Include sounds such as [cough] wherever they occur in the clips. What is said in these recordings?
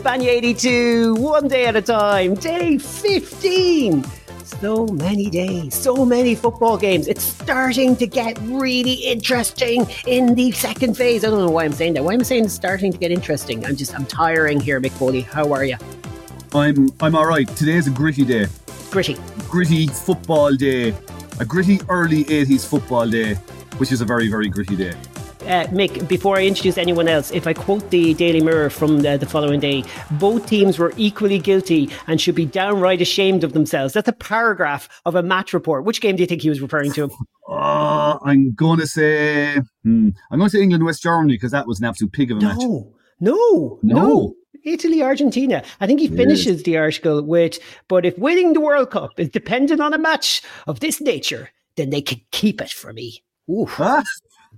España 82, one day at a time, day 15. So many days, so many football games. It's starting to get really interesting in the second phase. I don't know why I'm saying that. Why am I saying it's starting to get interesting? I'm just, I'm tiring here, Mick Foley. How are you? I'm, I'm all right. Today is a gritty day. Gritty. Gritty football day. A gritty early 80s football day, which is a very, very gritty day uh, Mick, before I introduce anyone else, if I quote the Daily Mirror from the, the, following day, both teams were equally guilty and should be downright ashamed of themselves. That's a paragraph of a match report. Which game do you think he was referring to? Uh, I'm going to say, hmm, I'm going to say England West Germany because that was an absolute pig of a no, match. No, no, no. Italy, Argentina. I think he finishes yes. the article with, but if winning the World Cup is dependent on a match of this nature, then they can keep it for me. Oof.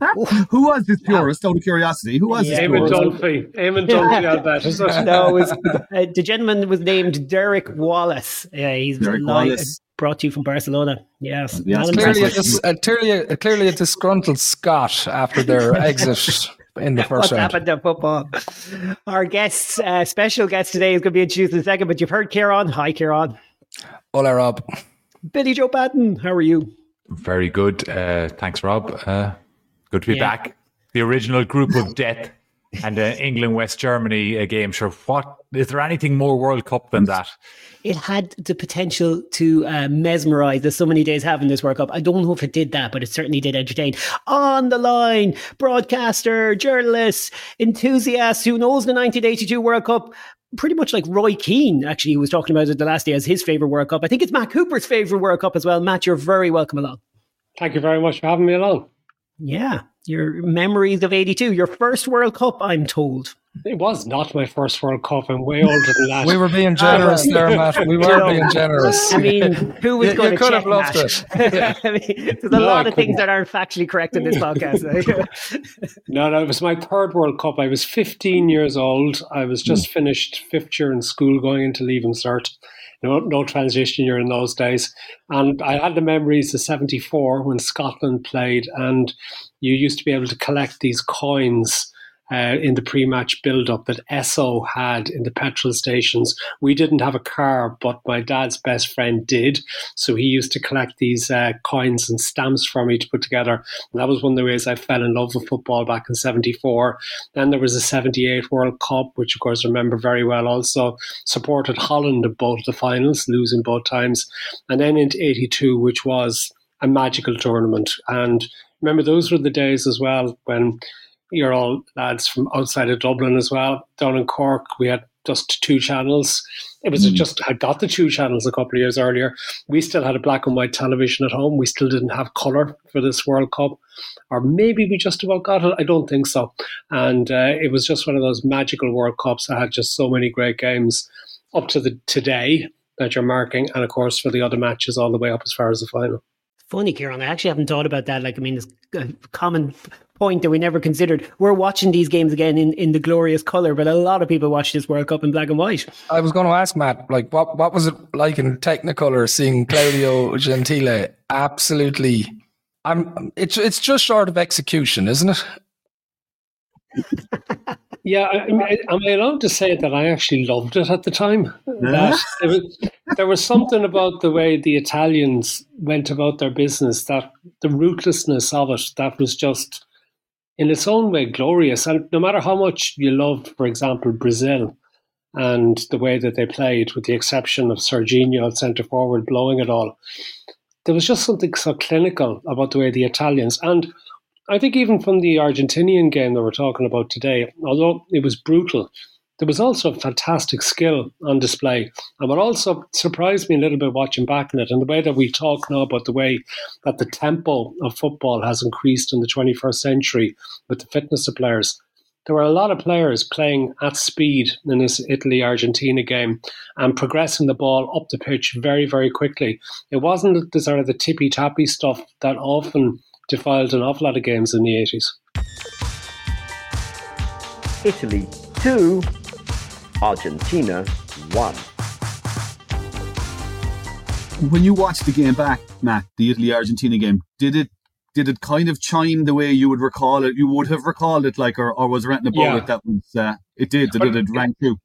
[laughs] Who was this purist? Out of curiosity, who was yeah. this Eamon Dunphy. Eamon Dunphy had that. [laughs] no, it was, uh, the gentleman was named Derek Wallace. Yeah, he's Derek Wallace. brought to you from Barcelona. Yes, yes clearly, a, dis- uh, clearly, a, clearly a disgruntled Scot after their [laughs] exit in the first What's round. happened to football? Our guest, uh, special guest today, is going to be introduced in a second, but you've heard Kieran. Hi, Kieran. Hola, Rob. Billy Joe Patton, how are you? Very good. Uh, thanks, Rob. Uh, Good to be yeah. back. The original group of death and uh, England West Germany a game. Sure, what is there anything more World Cup than that? It had the potential to uh, mesmerise, There's so many days having this World Cup. I don't know if it did that, but it certainly did entertain. On the line, broadcaster, journalist, enthusiast who knows the 1982 World Cup pretty much like Roy Keane, actually, who was talking about it the last day as his favourite World Cup. I think it's Matt Cooper's favourite World Cup as well. Matt, you're very welcome along. Thank you very much for having me along. Yeah, your memories of 82, your first World Cup, I'm told. It was not my first World Cup. I'm way older than that. we were being generous there, Matt. We were being generous. I mean, who was going to could have loved it. I mean, there's a no, lot of things that aren't factually correct in this podcast. [laughs] no, no, it was my third World Cup. I was 15 years old. I was just mm. finished fifth year in school, going into leaving cert no, no transition year in those days. And I had the memories of 74 when Scotland played, and you used to be able to collect these coins uh, in the pre-match build-up that Esso had in the petrol stations. We didn't have a car, but my dad's best friend did, so he used to collect these uh, coins and stamps for me to put together. And that was one of the ways I fell in love with football back in '74. Then there was a '78 World Cup, which of course I remember very well. Also supported Holland in both the finals, losing both times, and then into '82, which was a magical tournament. And remember, those were the days as well when you're all lads from outside of Dublin as well. Down in Cork, we had just two channels. It was mm. just I got the two channels a couple of years earlier. We still had a black and white television at home. We still didn't have color for this World Cup, or maybe we just about got it. I don't think so. And uh, it was just one of those magical World Cups that had just so many great games up to the today that you're marking, and of course for the other matches all the way up as far as the final funny, Kieran. I actually haven't thought about that. Like, I mean, it's a common point that we never considered. We're watching these games again in, in the glorious colour, but a lot of people watch this World Cup in black and white. I was going to ask Matt, like, what what was it like in Technicolor seeing Claudio Gentile? Absolutely, I'm. It's it's just short of execution, isn't it? [laughs] Yeah, I, am I allowed to say that I actually loved it at the time? That there, was, there was something about the way the Italians went about their business, that the ruthlessness of it, that was just in its own way glorious. And no matter how much you loved, for example, Brazil and the way that they played, with the exception of Serginho at centre forward blowing it all, there was just something so clinical about the way the Italians and I think even from the Argentinian game that we're talking about today, although it was brutal, there was also fantastic skill on display. And what also surprised me a little bit watching back on it, and the way that we talk now about the way that the tempo of football has increased in the 21st century with the fitness of players. There were a lot of players playing at speed in this Italy Argentina game and progressing the ball up the pitch very, very quickly. It wasn't the sort of the tippy tappy stuff that often defiled an awful lot of games in the 80s. Italy 2, Argentina 1. When you watched the game back, Matt, the Italy Argentina game, did it did it kind of chime the way you would recall it? You would have recalled it, like, or, or was there anything about yeah. it that was uh, it did? Did it, it rang true?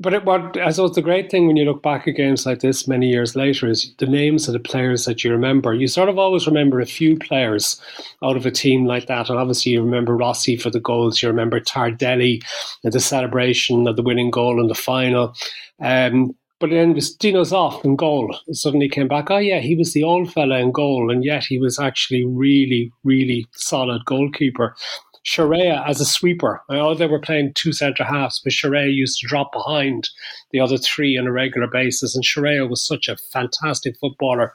But it, what I suppose the great thing when you look back at games like this many years later is the names of the players that you remember. You sort of always remember a few players out of a team like that, and obviously you remember Rossi for the goals. You remember Tardelli and the celebration of the winning goal in the final. Um, but then it was Dino Zoff in goal. suddenly came back. Oh yeah, he was the old fella in goal, and yet he was actually really, really solid goalkeeper. Scirea as a sweeper. I know they were playing two centre halves, but Scirea used to drop behind the other three on a regular basis. And Scirea was such a fantastic footballer.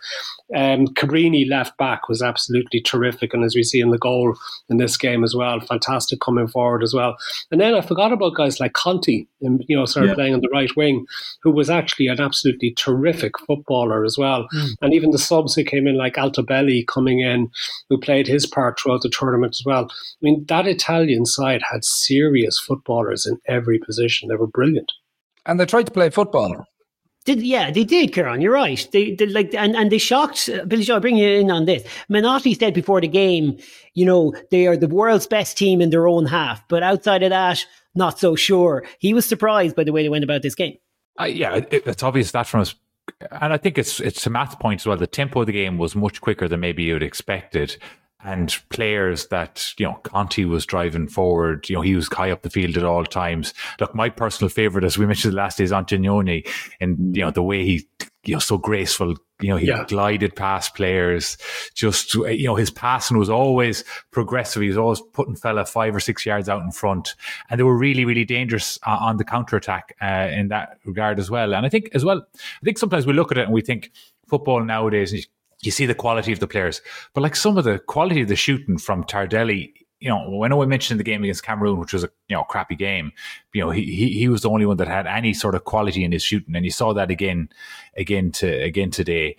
Um, Cabrini left back was absolutely terrific, and as we see in the goal in this game as well, fantastic coming forward as well. And then I forgot about guys like Conti, and you know, started yeah. playing on the right wing, who was actually an absolutely terrific footballer as well. Mm. And even the subs who came in, like Altobelli coming in, who played his part throughout the tournament as well. I mean, that Italian side had serious footballers in every position. They were brilliant. And they tried to play football. Did, yeah, they did, Kieran. You're right. They, they like, and, and they shocked uh, Billy Joe. I'll bring you in on this. Menotti said before the game, you know, they are the world's best team in their own half, but outside of that, not so sure. He was surprised by the way they went about this game. Uh, yeah, it, it's obvious that from us, and I think it's it's to Matt's point as well. The tempo of the game was much quicker than maybe you'd expected and players that you know Conti was driving forward. You know he was high up the field at all times. Look, my personal favorite, as we mentioned the last day, is Antognoni, and you know the way he you know so graceful. You know he yeah. glided past players. Just you know his passing was always progressive. He was always putting fella five or six yards out in front, and they were really really dangerous uh, on the counter attack uh, in that regard as well. And I think as well, I think sometimes we look at it and we think football nowadays you see the quality of the players. But like some of the quality of the shooting from Tardelli, you know, when I mentioned the game against Cameroon, which was a you know crappy game. You know, he, he he was the only one that had any sort of quality in his shooting, and you saw that again, again to again today.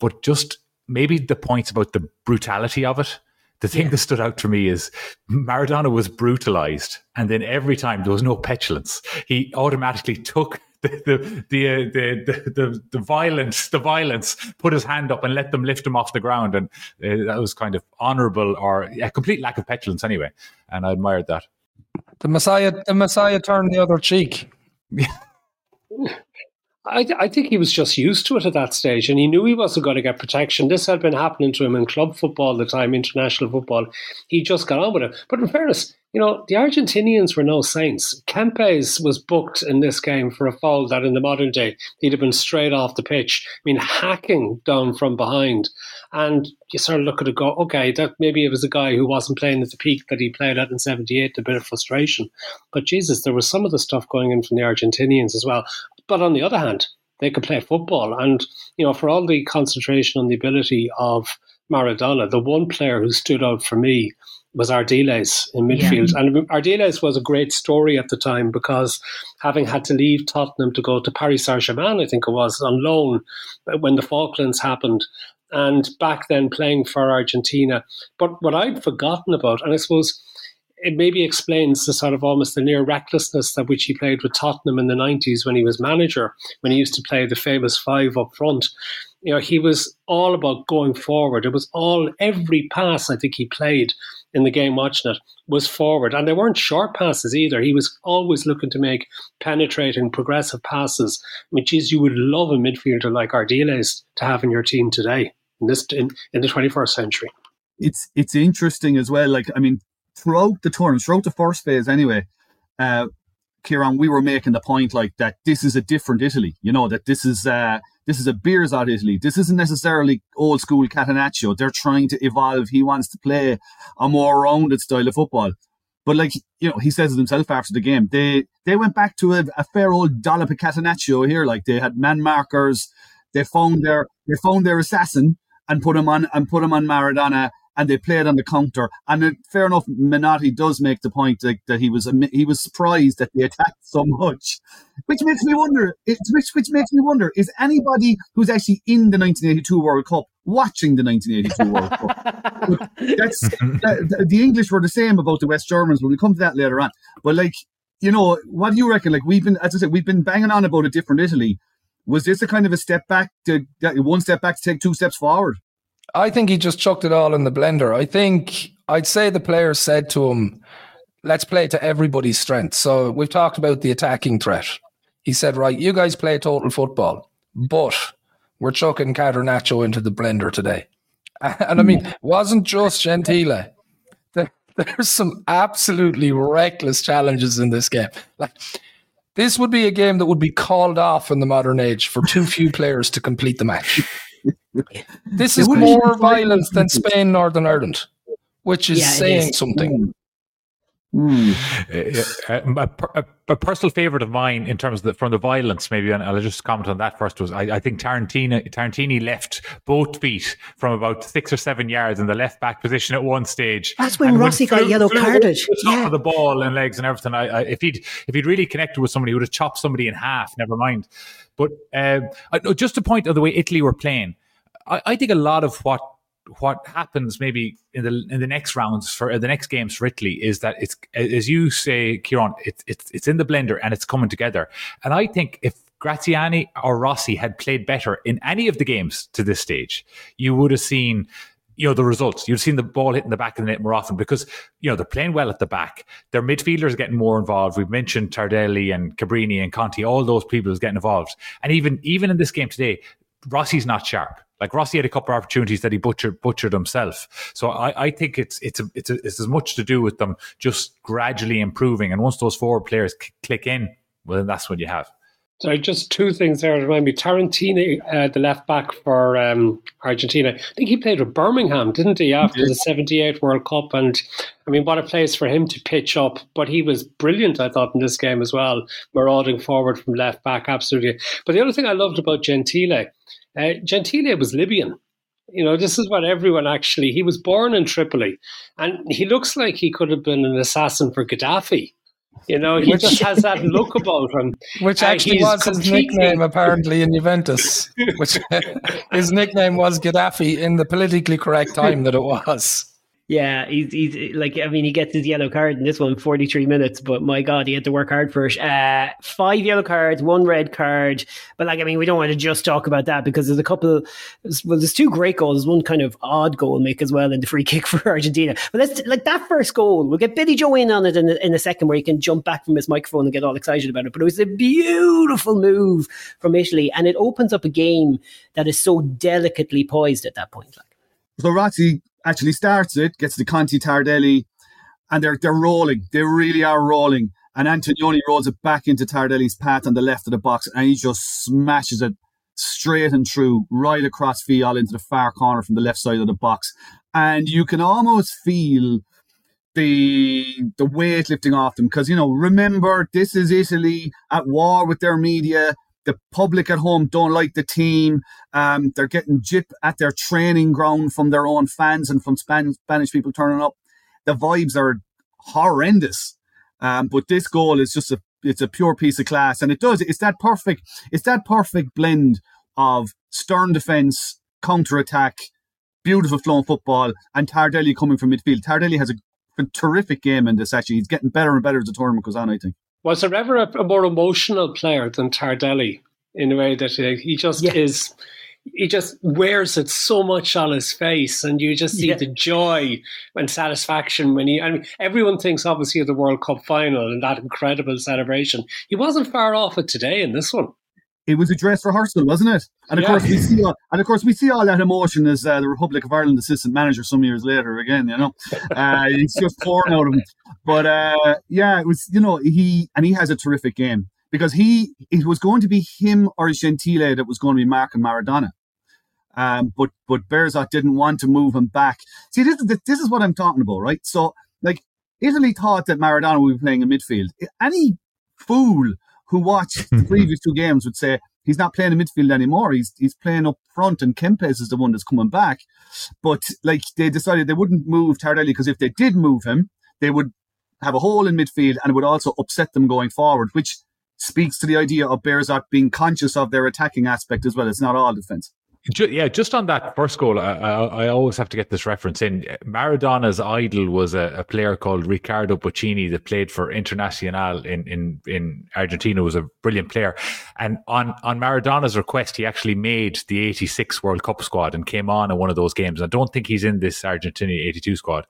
But just maybe the points about the brutality of it. The thing yeah. that stood out to me is Maradona was brutalized, and then every time there was no petulance. He automatically took the the uh, the, the, the the violence the violence put his hand up and let them lift him off the ground and uh, that was kind of honorable or a complete lack of petulance anyway and I admired that the messiah the messiah turned the other cheek [laughs] I, I, think he was just used to it at that stage and he knew he wasn't going to get protection. This had been happening to him in club football the time, international football. He just got on with it. But in fairness, you know, the Argentinians were no saints. Kempes was booked in this game for a foul that in the modern day he'd have been straight off the pitch. I mean, hacking down from behind. And you sort of look at it go, okay, that maybe it was a guy who wasn't playing at the peak that he played at in 78, a bit of frustration. But Jesus, there was some of the stuff going in from the Argentinians as well. But on the other hand, they could play football. And, you know, for all the concentration on the ability of Maradona, the one player who stood out for me was Ardiles in midfield. Yeah. And Ardiles was a great story at the time because having had to leave Tottenham to go to Paris Saint Germain, I think it was, on loan when the Falklands happened, and back then playing for Argentina. But what I'd forgotten about, and I suppose it maybe explains the sort of almost the near recklessness that which he played with Tottenham in the 90s when he was manager, when he used to play the famous five up front. You know, he was all about going forward. It was all, every pass I think he played in the game watching it was forward. And they weren't short passes either. He was always looking to make penetrating, progressive passes. which is you would love a midfielder like Ardiles to have in your team today in this in, in the 21st century. It's it's interesting as well. Like I mean, throughout the tournament, throughout the first phase anyway, uh, Kieran, we were making the point like that this is a different Italy, you know, that this is uh, this is a Bearzot Italy. This isn't necessarily old school Catenaccio. They're trying to evolve. He wants to play a more rounded style of football. But like, you know, he says it himself after the game. They they went back to a, a fair old dollop of here. Like they had man markers. They found their they found their assassin and put him on and put him on Maradona and they played on the counter. And it, fair enough, Menotti does make the point that, that he was he was surprised that they attacked so much, which makes me wonder. It, which which makes me wonder: is anybody who's actually in the 1982 World Cup watching the 1982 World Cup? [laughs] That's the, the English were the same about the West Germans. But we'll come to that later on. But like, you know, what do you reckon? Like we've been, as I said, we've been banging on about a different Italy. Was this a kind of a step back to one step back to take two steps forward? I think he just chucked it all in the blender. I think I'd say the players said to him, let's play to everybody's strengths. So we've talked about the attacking threat. he said, right, you guys play total football, but we're chucking Catenaccio into the blender today. [laughs] And I mean, wasn't just Gentile. There, there's some absolutely reckless challenges in this game. Like, this would be a game that would be called off in the modern age for too few players to complete the match. This is more violence than Spain, Northern Ireland, which is yeah, saying is. something. Mm. Uh, [laughs] a, a, a, personal favorite of mine in terms of the, from the violence, maybe, and I'll just comment on that first. Was I, I think Tarantino Tarantini left both feet from about six or seven yards in the left back position at one stage. That's when Rossi got flew, yellow carded. Yeah. Of the ball and legs and everything. I, I, if he'd if he'd really connected with somebody, he would have chopped somebody in half. Never mind. But uh, just a point of the way Italy were playing, I, I think a lot of what what happens maybe in the in the next rounds for the next games for Italy is that it's as you say, Kieran, it's it's it's in the blender and it's coming together. And I think if Graziani or Rossi had played better in any of the games to this stage, you would have seen you know the results. You've seen the ball hitting the back of the net more often because you know they're playing well at the back. Their midfielders getting more involved. We've mentioned Tardelli and Cabrini and Conti. All those people is getting involved. And even even in this game today, Rossi's not sharp. Like Rossi had a couple of opportunities that he butchered butchered himself. So I, I think it's it's a, it's a, it's as much to do with them just gradually improving. And once those forward players click in, well, then that's what you have. So just two things there to remind me. Tarantini, uh, the left back for um, Argentina, I think he played with Birmingham, didn't he, after the 78 World Cup? And I mean, what a place for him to pitch up. But he was brilliant, I thought, in this game as well, marauding forward from left back, absolutely. But the other thing I loved about Gentile uh, Gentile was Libyan. You know, this is what everyone actually. He was born in Tripoli, and he looks like he could have been an assassin for Gaddafi. You know, he which, just has that look about him. [laughs] Which uh, actually was his nickname, apparently, in Juventus. Which [laughs] [laughs] his nickname was Gaddafi in the politically correct time that it was. Yeah, he's, he's like, I mean, he gets his yellow card in this one, 43 minutes, but my God, he had to work hard for it. Uh, five yellow cards, one red card. But like, I mean, we don't want to just talk about that because there's a couple, well, there's two great goals, one kind of odd goal make as well in the free kick [laughs] for Argentina. But let's, like that first goal. We'll get Billy Joe in on it in a, in a second where he can jump back from his microphone and get all excited about it. But it was a beautiful move from Italy and it opens up a game that is so delicately poised at that point. Like. So Rossi actually starts it, gets the Conti Tardelli, and they're they're rolling. They really are rolling. And Antognoni rolls it back into Tardelli's path on the left of the box, and he just smashes it straight and through, right across Fillol into the far corner from the left side of the box. And you can almost feel the the weight lifting off them because you know remember this is Italy at war with their media the public at home don't like the team. Um, they're getting jip at their training ground from their own fans and from Spanish, Spanish people turning up. The vibes are horrendous. Um, but this goal is just a it's a pure piece of class, and it does it's that perfect it's that perfect blend of stern defense, counter attack, beautiful flowing football, and Tardelli coming from midfield. Tardelli has a terrific game in this. Actually, he's getting better and better as the tournament goes on. I think. Was there ever a, a more emotional player than Tardelli in a way that he just yeah. is? He just wears it so much on his face, and you just see yeah. the joy and satisfaction when he. I mean, everyone thinks obviously of the World Cup final and that incredible celebration. He wasn't far off it today in this one it was a dress rehearsal, wasn't it? And of yeah. course we see, all, and of course we see all that emotion as uh, the Republic of Ireland assistant manager some years later. Again, you know, [laughs] uh, it's just pouring out of him. But uh, yeah, it was, you know, he and he has a terrific game because he it was going to be him or Gentile that was going to be marking Maradona. Um, but but Bearzot didn't want to move him back. See, this is this is what I'm talking about, right? So like Italy thought that Maradona would be playing in midfield. Any fool who watched the [laughs] previous two games would say he's not playing in midfield anymore. He's he's playing up front, and Kempes is the one that's coming back. But like they decided they wouldn't move Tardelli because if they did move him, they would have a hole in midfield and it would also upset them going forward, which speaks to the idea of Bearzot being conscious of their attacking aspect as well. It's not all defense yeah, just on that first goal, I, I, I, always have to get this reference in. Maradona's idol was a, a, player called Ricardo Bochini that played for Internacional in, in, in Argentina, was a brilliant player. And on, on Maradona's request, he actually made the 86 World Cup squad and came on in one of those games. I don't think he's in this Argentina 82 squad.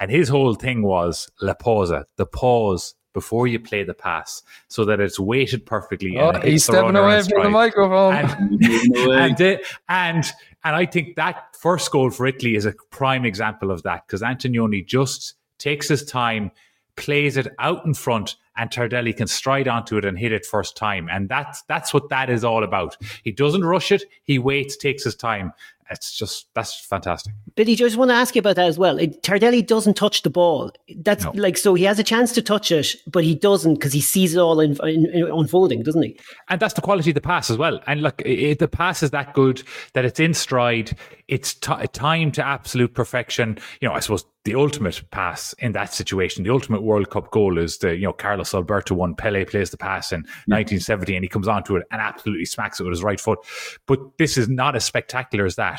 And his whole thing was La Pausa, the pause before you play the pass so that it's weighted perfectly. Oh, he's stepping away from the microphone. And, [laughs] and, uh, and, and I think that first goal for Italy is a prime example of that because Antognoni just takes his time, plays it out in front, and Tardelli can stride onto it and hit it first time. And that's that's what that is all about. He doesn't rush it. He waits, takes his time, it's just that's fantastic. Billy, just want to ask you about that as well. It, Tardelli doesn't touch the ball. That's no. like so he has a chance to touch it, but he doesn't because he sees it all in, in, in, unfolding, doesn't he? And that's the quality of the pass as well. And look, it, the pass is that good that it's in stride. It's t- time to absolute perfection. You know, I suppose the ultimate pass in that situation, the ultimate World Cup goal is the you know Carlos Alberto one. Pele plays the pass in yeah. 1970, and he comes onto it and absolutely smacks it with his right foot. But this is not as spectacular as that.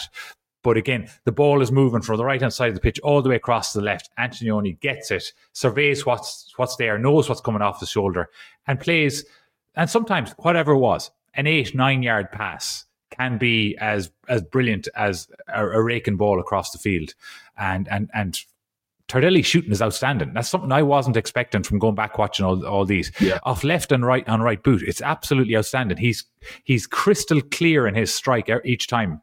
But again, the ball is moving from the right hand side of the pitch all the way across to the left. Antognoni gets it, surveys what's what's there, knows what's coming off the shoulder, and plays. And sometimes whatever it was, an eight nine yard pass can be as as brilliant as a, a raking ball across the field. And and and Tardelli shooting is outstanding. That's something I wasn't expecting from going back watching all, all these yeah. off left and right on right boot. It's absolutely outstanding. He's he's crystal clear in his strike each time.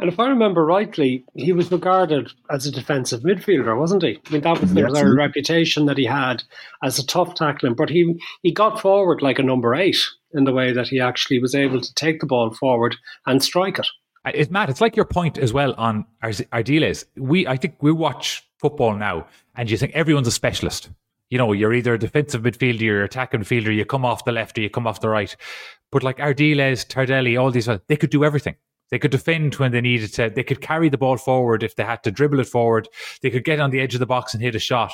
And if I remember rightly, he was regarded as a defensive midfielder, wasn't he? I mean, that was the yes. reputation that he had as a tough tackling. But he he got forward like a number eight in the way that he actually was able to take the ball forward and strike it. It's Matt. It's like your point as well on Ardiles. We, I think, we watch football now, and you think everyone's a specialist. You know, you're either a defensive midfielder, you're attacking midfielder, you come off the left or you come off the right. But like Ardiles, Tardelli, all these, they could do everything. They could defend when they needed to. They could carry the ball forward if they had to dribble it forward. They could get on the edge of the box and hit a shot.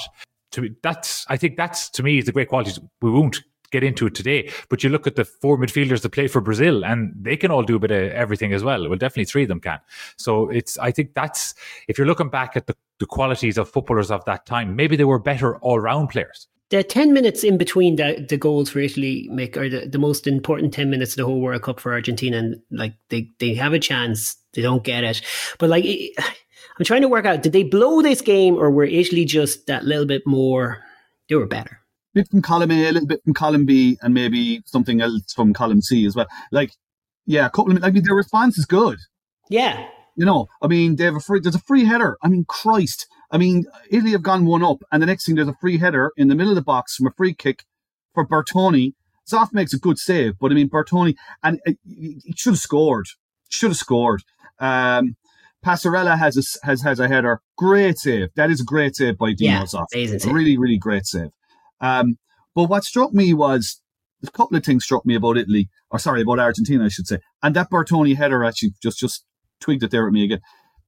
To me, that's I think that's to me is the great qualities. We won't get into it today, but you look at the four midfielders that play for Brazil, and they can all do a bit of everything as well. Well, definitely three of them can. So it's I think that's if you're looking back at the, the qualities of footballers of that time, maybe they were better all round players the 10 minutes in between the, the goals for Italy make are the, the most important 10 minutes of the whole World Cup for Argentina. And like they, they have a chance, they don't get it. But like, I'm trying to work out, did they blow this game or were Italy just that little bit more, they were better? A bit from column A, a little bit from column B, and maybe something else from column C as well. Like, yeah, a couple of, I mean, their response is good. Yeah. You know, I mean, they have a free, there's a free header. I mean, Christ I mean, Italy have gone one up, and the next thing there's a free header in the middle of the box from a free kick for Bertoni. Zoff makes a good save, but I mean, Bertoni, and he should have scored. Should have scored. Um, Passarella has a, has has a header. Great save. That is a great save by Dino yeah, Zoff. Really, really great save. Um, but what struck me was a couple of things struck me about Italy, or sorry, about Argentina, I should say. And that Bertoni header actually just just twigged it there at me again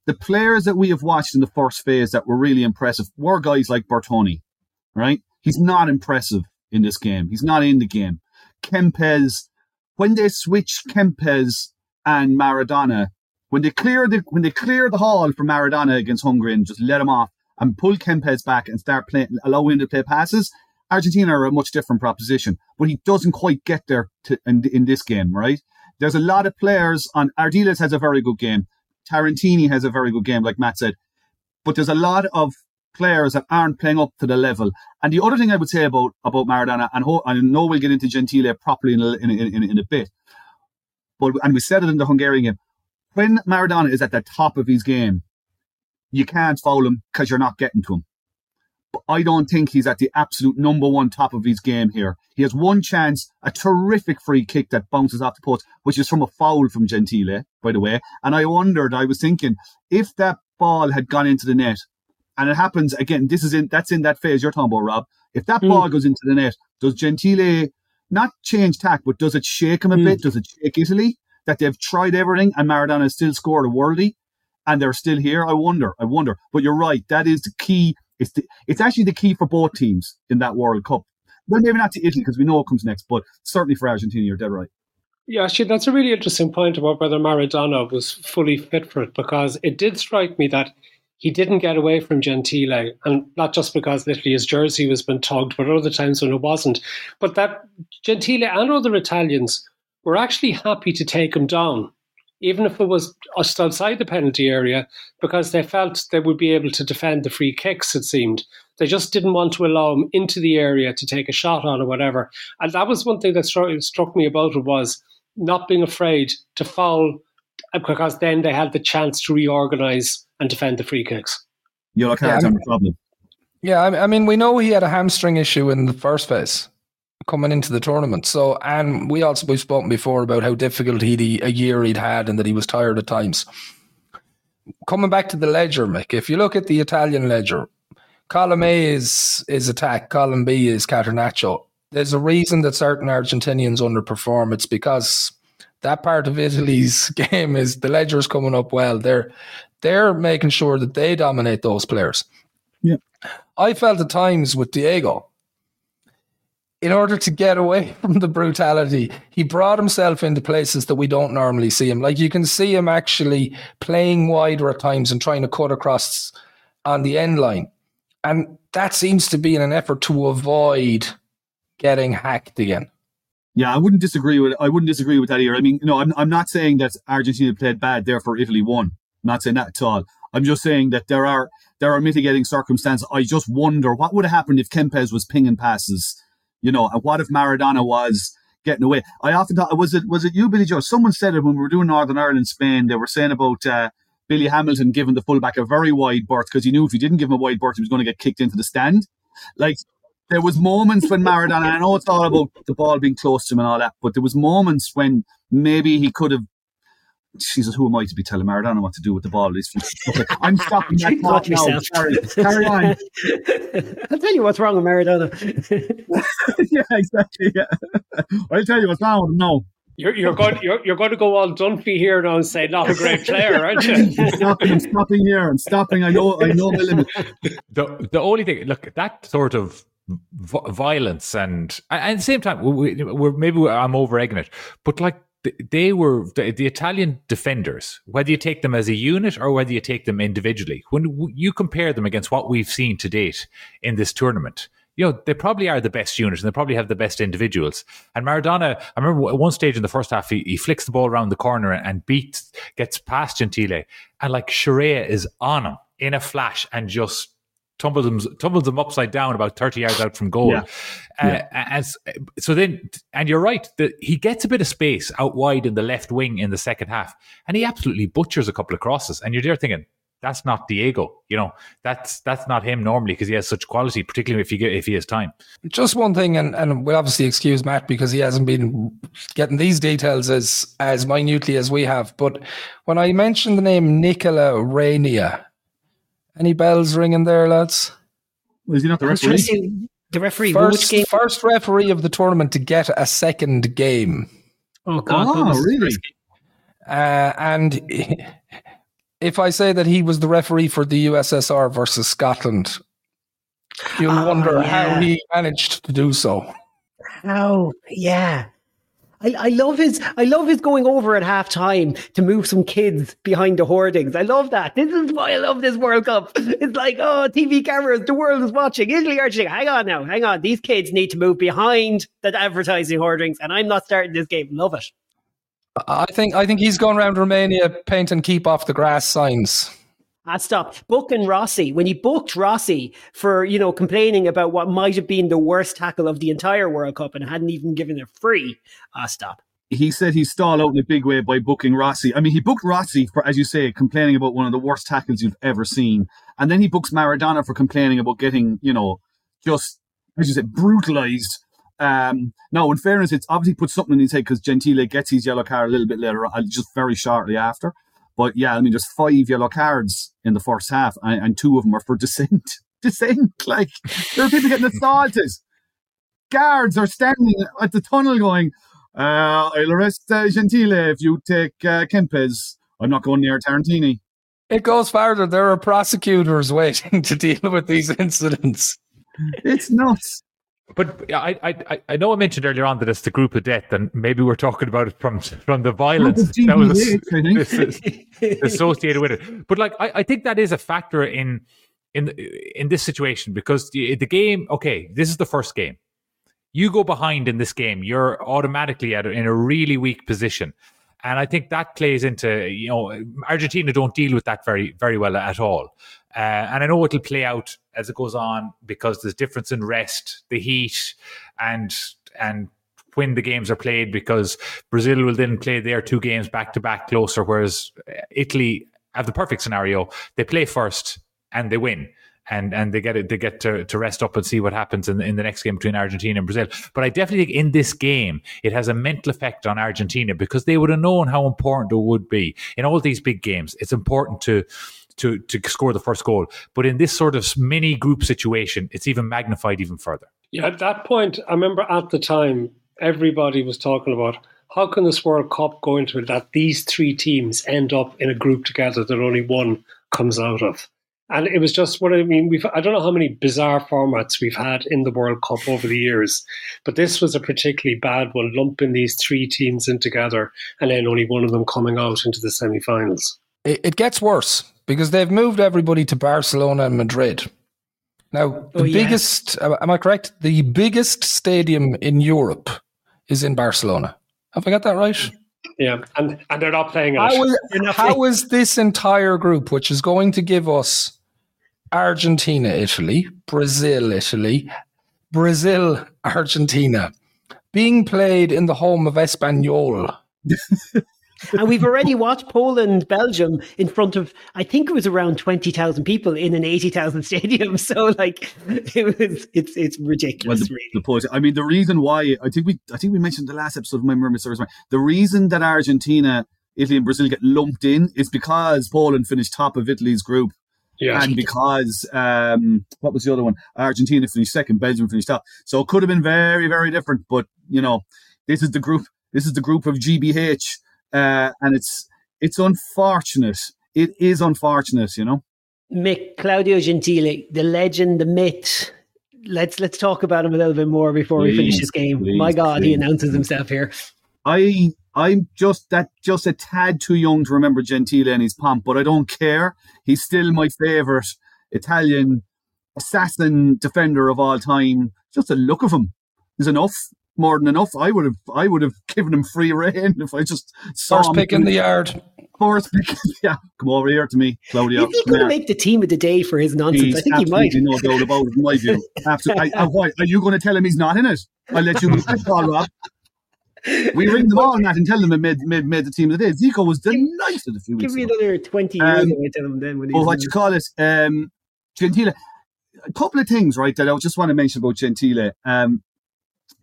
the players that we have watched in the first phase that were really impressive were guys like Bertoni, right? He's not impressive in this game. He's not in the game. Kempes, when they switch Kempes and Maradona, when they clear the when they clear the hall for Maradona against Hungary and just let him off and pull Kempes back and start playing, allow him to play passes, Argentina are a much different proposition. But he doesn't quite get there to, in, in this game, right? There's a lot of players on. Ardiles has a very good game. Tarantini has a very good game, like Matt said. But there's a lot of players that aren't playing up to the level. And the other thing I would say about about Maradona, and ho- I know we'll get into Gentile properly in a, in, in, in a bit, but and we said it in the Hungarian game, when Maradona is at the top of his game, you can't foul him because you're not getting to him. But I don't think he's at the absolute number one top of his game here. He has one chance, a terrific free kick that bounces off the post, which is from a foul from Gentile, by the way. And I wondered, I was thinking, if that ball had gone into the net, and it happens again, this is in that's in that phase you're talking about, Rob. If that mm. ball goes into the net, does Gentile not change tack, but does it shake him a mm. bit? Does it shake Italy? That they've tried everything and Maradona still scored a worldie and they're still here? I wonder. I wonder. But you're right. That is the key it's the, it's actually the key for both teams in that World Cup. Well, maybe not to Italy because we know what comes next, but certainly for Argentina, you're dead right. Yeah, actually, that's a really interesting point about whether Maradona was fully fit for it because it did strike me that he didn't get away from Gentile, and not just because literally his jersey was been tugged, but other times when it wasn't. But that Gentile and other Italians were actually happy to take him down even if it was just outside the penalty area, because they felt they would be able to defend the free kicks, it seemed. They just didn't want to allow him into the area to take a shot on or whatever. And that was one thing that struck, struck me about it was not being afraid to foul uh, because then they had the chance to reorganize and defend the free kicks. Yellow cards Yeah, I are mean- the problem. Yeah, I I mean, we know he had a hamstring issue in the first phase coming into the tournament. So, and we also we've spoken before about how difficult he a year he'd had and that he was tired at times. Coming back to the ledger, Mick, if you look at the Italian ledger, column A is is attack, column B is Catenaccio. There's a reason that certain Argentinians underperform. It's because that part of Italy's [laughs] game is the ledger's coming up well. They're they're making sure that they dominate those players. Yeah. I felt at times with Diego, in order to get away [laughs] from the brutality, he brought himself into places that we don't normally see him. Like you can see him actually playing wider at times and trying to cut across on the end line. And that seems to be in an effort to avoid getting hacked again. Yeah, I wouldn't disagree with I wouldn't disagree with that either. I mean, know, I'm I'm not saying that Argentina played bad, therefore Italy won. I'm not saying that at all. I'm just saying that there are there are mitigating circumstances. I just wonder what would have happened if Kempes was pinging passes, you know, and what if Maradona was getting away? I often thought was it was it you, Billy Joe? Someone said it when we were doing Northern Ireland, Spain. They were saying about uh, Billy Hamilton giving the fullback a very wide berth because he knew if he didn't give him a wide berth, he was going to get kicked into the stand. Like there was moments when Maradona, I know it's all about the ball being close to him and all that, but there was moments when maybe he could have. Jesus, who am I to be telling Maradona what to do with the ball? He's- I'm [laughs] stopping that Keep talk that now. yourself. Sorry, carry on. [laughs] I'll tell you what's wrong with Maradona. [laughs] yeah, exactly. Yeah. I'll tell you what's wrong with him now. You're, you're going you're, you're going to go all Dunphy here now and say not a great player, aren't you? I'm stopping, I'm stopping here. I'm stopping. I know. I know my limit. the the only thing look that sort of v- violence and and at the same time we, we- we're maybe I'm over egging it, but like th- they were the, the Italian defenders, whether you take them as a unit or whether you take them individually, when you compare them against what we've seen to date in this tournament. You know, they probably are the best unit and they probably have the best individuals. And Maradona, I remember at one stage in the first half, he, he flicks the ball around the corner and beats, gets past Gentile. And like Scirea is on him in a flash and just tumbles him, tumbles him upside down about 30 yards out from goal. Yeah. Uh, as, so then, and you're right, that he gets a bit of space out wide in the left wing in the second half, and he absolutely butchers a couple of crosses. And you're there thinking, that's not Diego, you know, that's that's not him normally because he has such quality, particularly if you get if he has time. Just one thing, and, and we'll obviously excuse Matt because he hasn't been getting these details as as minutely as we have. But when I mentioned the name Nicola Rainea, any bells ringing there, lads? Is he not the I was trying to referee? see the referee. Which First, game? first referee of the tournament to get a second game. Oh God! Oh, what was the really? Uh, and [laughs] if I say that he was the referee for the USSR versus Scotland, you'll Ah, wonder yeah. how he managed to do so. How? Yeah. I, I love his I love his going over at half time to move some kids behind the hoardings. I love that. This is why I love this World Cup. It's like, oh, TV cameras, the world is watching. Italy, Argentina. Hang on now, hang on. These kids need to move behind the advertising hoardings, and I'm not starting this game. Love it. I think I think he's going around Romania painting "Keep off the grass" signs. Ah, stop. Booking Rossi, when he booked Rossi for, you know, complaining about what might have been the worst tackle of the entire World Cup and hadn't even given it free. Ah, stop. He said he stalled out in a big way by booking Rossi. I mean, he booked Rossi for, as you say, complaining about one of the worst tackles you've ever seen, and then he books Maradona for complaining about getting, you know, just as you said, brutalized. Um, now, in fairness, it's obviously put something in his head because Gentile gets his yellow card a little bit later, on, just very shortly after. But yeah, I mean, there's five yellow cards in the first half, and, and two of them are for [laughs] dissent. dissent, like there are people getting assaulted. Guards are standing at the tunnel going, uh, "I'll arrest uh, Gentile if you take uh, Kempes. I'm not going near Tarantini." It goes farther. There are prosecutors [laughs] waiting to deal with these incidents. It's nuts. But I, I, I- I know I mentioned earlier on that it's the group of death, and maybe we're talking about it from from the violence that was associated with it. But like, I, I think that is a factor in in in this situation because the, the game. Okay, this is the first game. You go behind in this game, you're automatically at in a really weak position. And I think that plays into you know Argentina don't deal with that very very well at all. Uh, and I know it'll play out as it goes on because there's difference in rest, the heat, and and when the games are played because Brazil will then play their two games back to back closer, whereas Italy have the perfect scenario. They play first and they win. And, and they get it, they get to, to rest up and see what happens in, in the next game between Argentina and Brazil. But I definitely think in this game, it has a mental effect on Argentina because they would have known how important it would be. In all these big games, it's important to, to to score the first goal. But in this sort of mini group situation, it's even magnified even further. Yeah, at that point, I remember at the time everybody was talking about how can this World Cup go into it that these three teams end up in a group together that only one comes out of. And it was just what I mean. We've I don't know how many bizarre formats we've had in the World Cup over the years, but this was a particularly bad one, lumping these three teams in together and then only one of them coming out into the semi-finals. It, it gets worse because they've moved everybody to Barcelona and Madrid. Now, the Oh, yeah. biggest, am I correct? The biggest stadium in Europe is in Barcelona. Have I got that right? Yeah, and and they're not playing it. How is, how is this entire group, which is going to give us Argentina, Italy, Brazil, Italy, Brazil, Argentina, being played in the home of Espanyol? [laughs] and we've already watched Poland, Belgium in front of, I think it was around 20,000 people in an 80,000 [laughs] stadium. So, like, it was, it's, it's Well, ridiculous, the, really. the point, I mean, the reason why I think we, I think we mentioned the last episode of my memory service, me. The reason that Argentina, Italy, and Brazil get lumped in is because Poland finished top of Italy's group, yeah, and because um, what was the other one? Argentina finished second, Belgium finished top. So it could have been very, very different. But you know, this is the group. This is the group of GBH, uh, and it's it's unfortunate. It is unfortunate, you know. Mick, Claudio Gentile, the legend, the myth. Let's let's talk about him a little bit more before we finish this game. please, My God, he announces himself here. I I'm just that just a tad too young to remember Gentile and his pomp, but I don't care. He's still my favourite Italian assassin defender of all time. Just the look of him is enough, more than enough. I would have I would have given him free reign if I just saw First him. pick in the yard. First pick. [laughs] yeah, come over here to me, Claudio. Is he Come going to make the team of the day for his nonsense? He's I think he might. absolutely no doubt about it, in my view. Absolutely. I, I, why, are you going to tell him he's not in it? I'll let you call, [laughs] Rob. We ring them all, that and tell them it made, made, made the team of the day. Zico was delighted a few Give weeks Give me ago. another 20 years Um, away to him then. When Or he's what you call it, um, Gentile. A couple of things, right, that I just want to mention about Gentile. Um,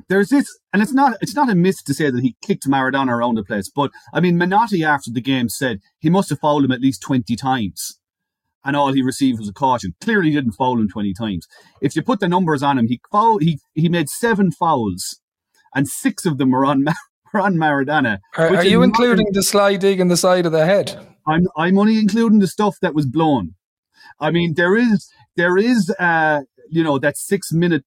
there's this, and it's not it's not a myth to say that he kicked Maradona around the place, but I mean, Menotti after the game said he must have fouled him at least 20 times, and all he received was a caution. Clearly, he didn't foul him 20 times. If you put the numbers on him, he foul, he he made seven fouls, and six of them were on, [laughs] were on Maradona. Are, are you including the slide dig in the side of the head? I'm I'm only including the stuff that was blown. I mean, there is there is uh you know that six minute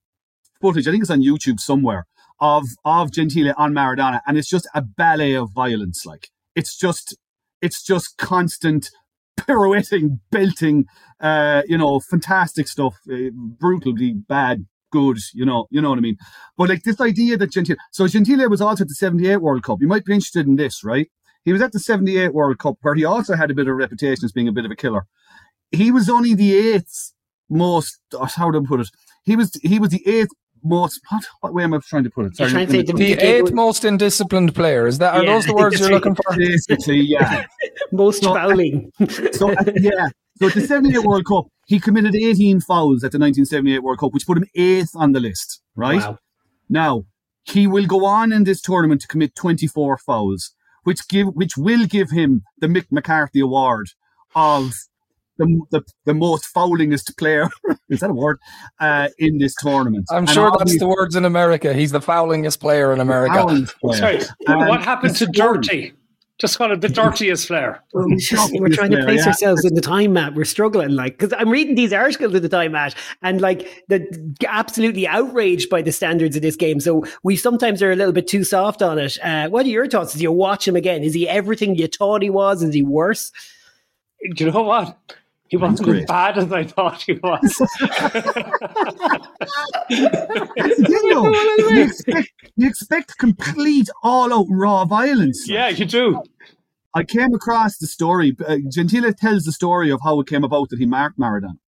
footage. I think it's on YouTube somewhere of of Gentile on Maradona, and it's just a ballet of violence. Like it's just it's just constant pirouetting, belting, uh, you know, fantastic stuff, uh, brutally bad. Good, you know, you know what I mean. But like this idea that Gentile, so Gentile was also at the '78 World Cup. You might be interested in this, right? He was at the 78 World Cup where he also had a bit of a reputation as being a bit of a killer. He was only the eighth most, how do I put it? He was he was the eighth most, what, what way am I trying to put it? You're trying to say the- The eighth most indisciplined player. Is that are Yeah, those the words you're looking for? Basically, yeah. [laughs] most So- fouling. So, uh, yeah. So at the 78 World Cup, he committed 18 fouls at the 1978 World Cup, which put him eighth on the list, right? Wow. Now, he will go on in this tournament to commit 24 fouls, which give which will give him the Mick McCarthy Award of the, the, the most foulingest player. [laughs] Is that a word? Uh, in this tournament. I'm And sure that's the words in America. He's the foulingest player in America. player. Sorry, Um, what happened to. Dirty? Just call it the dirtiest flair. [laughs] We're, we're trying to place yeah. ourselves in the time map. We're struggling, like, because I'm reading these articles of the time map and like, the absolutely outraged by the standards of this game. So we sometimes are a little bit too soft on it. Uh, what are your thoughts as you watch him again? Is he everything you thought he was? Is he worse? Do you know what? He wasn't as bad as I thought he was. [laughs] you, know, you, expect, you expect complete all-out raw violence. yeah, you do. I came across the story. Uh, Gentile tells the story of how it came about that he marked Maradona.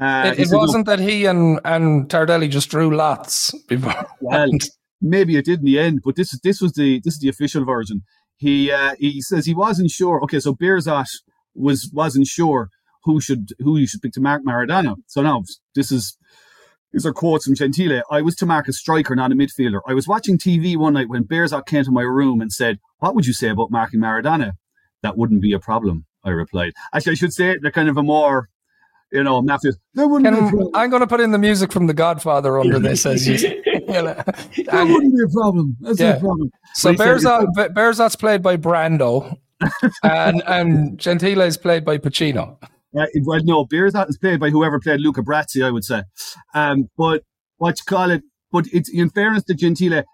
Uh, It, it said, wasn't that he and, and Tardelli just drew lots before. Well, maybe it did in the end, but this is this was the this is the official version. He uh, he says he wasn't sure. Okay, so Bearzot was wasn't sure who should who you should pick to mark Maradona. So now this is these are quotes from Gentile. I was to mark a striker, not a midfielder. I was watching TV one night when Bearzot came to my room and said, "What would you say about marking Maradona?" That wouldn't be a problem. I replied. Actually, I should say it in a kind of a more, you know, mafia. There wouldn't be a Can, problem. I'm going to put in the music from The Godfather under [laughs] this as you. you know. There And wouldn't be a problem. That's Yeah. no problem. so But he said- Bearzot, played by Brando, and Gentile is played by Pacino. Uh, well, no, Bearzot is played by whoever played Luca Brasi, I would say. Um, but what you call it? But it's in fairness to Gentile,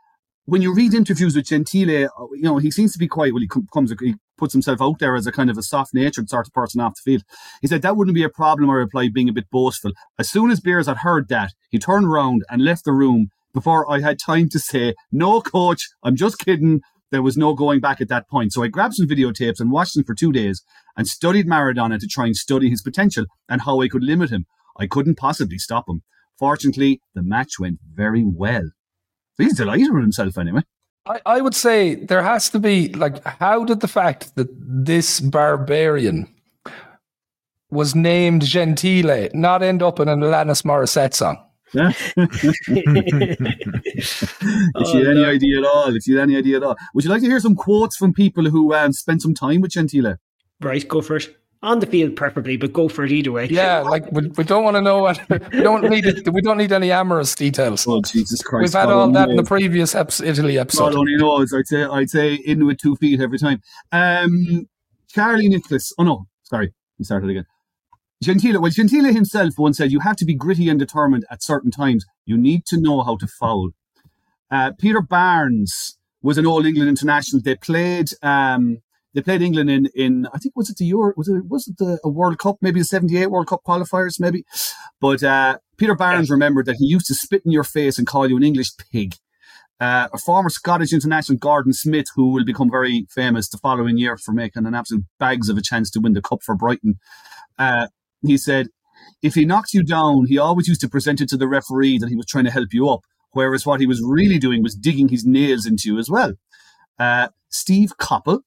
when you read interviews with Gentile, you know he seems to be quite well. He comes, he puts himself out there as a kind of a soft-natured sort of person off the field. He said that wouldn't be a problem. I replied, being a bit boastful. As soon as Bearzot heard that, he turned around and left the room before I had time to say, "No, coach, I'm just kidding." There was no going back at that point. So I grabbed some videotapes and watched them for two days and studied Maradona to try and study his potential and how I could limit him. I couldn't possibly stop him. Fortunately, the match went very well. He's delighted with himself anyway. I, I would say there has to be like, how did the fact that this barbarian was named Gentile not end up in an Alanis Morissette song? Yeah. if you had any idea at all, if you had any idea at all. Would you like to hear some quotes from people who um, spent some time with Gentile? Right, go for it. On the field, preferably, but go for it either way. Yeah, like we, we don't want to know what [laughs] we don't need. It, we don't need any amorous details. Oh, Jesus Christ. We've had God all only that in the knows. previous eps- Italy God episode. only knows. I'd say, I'd say in with two feet every time. Um, Charlie Nicholas. Oh, no. Sorry. We started again. Gentile, well, Gentile himself once said, you have to be gritty and determined at certain times. You need to know how to foul. Uh, Peter Barnes was an All England international. They played, um, they played England in, in, I think, was it the Euro, was it, was it the a World Cup, maybe the 78 World Cup qualifiers, maybe? But, uh, Peter Barnes remembered that he used to spit in your face and call you an English pig. Uh, a former Scottish international, Gordon Smith, who will become very famous the following year for making an absolute bags of a chance to win the cup for Brighton. Uh, he said, if he knocked you down, he always used to present it to the referee that he was trying to help you up, whereas what he was really doing was digging his nails into you as well. Uh, Steve Coppell,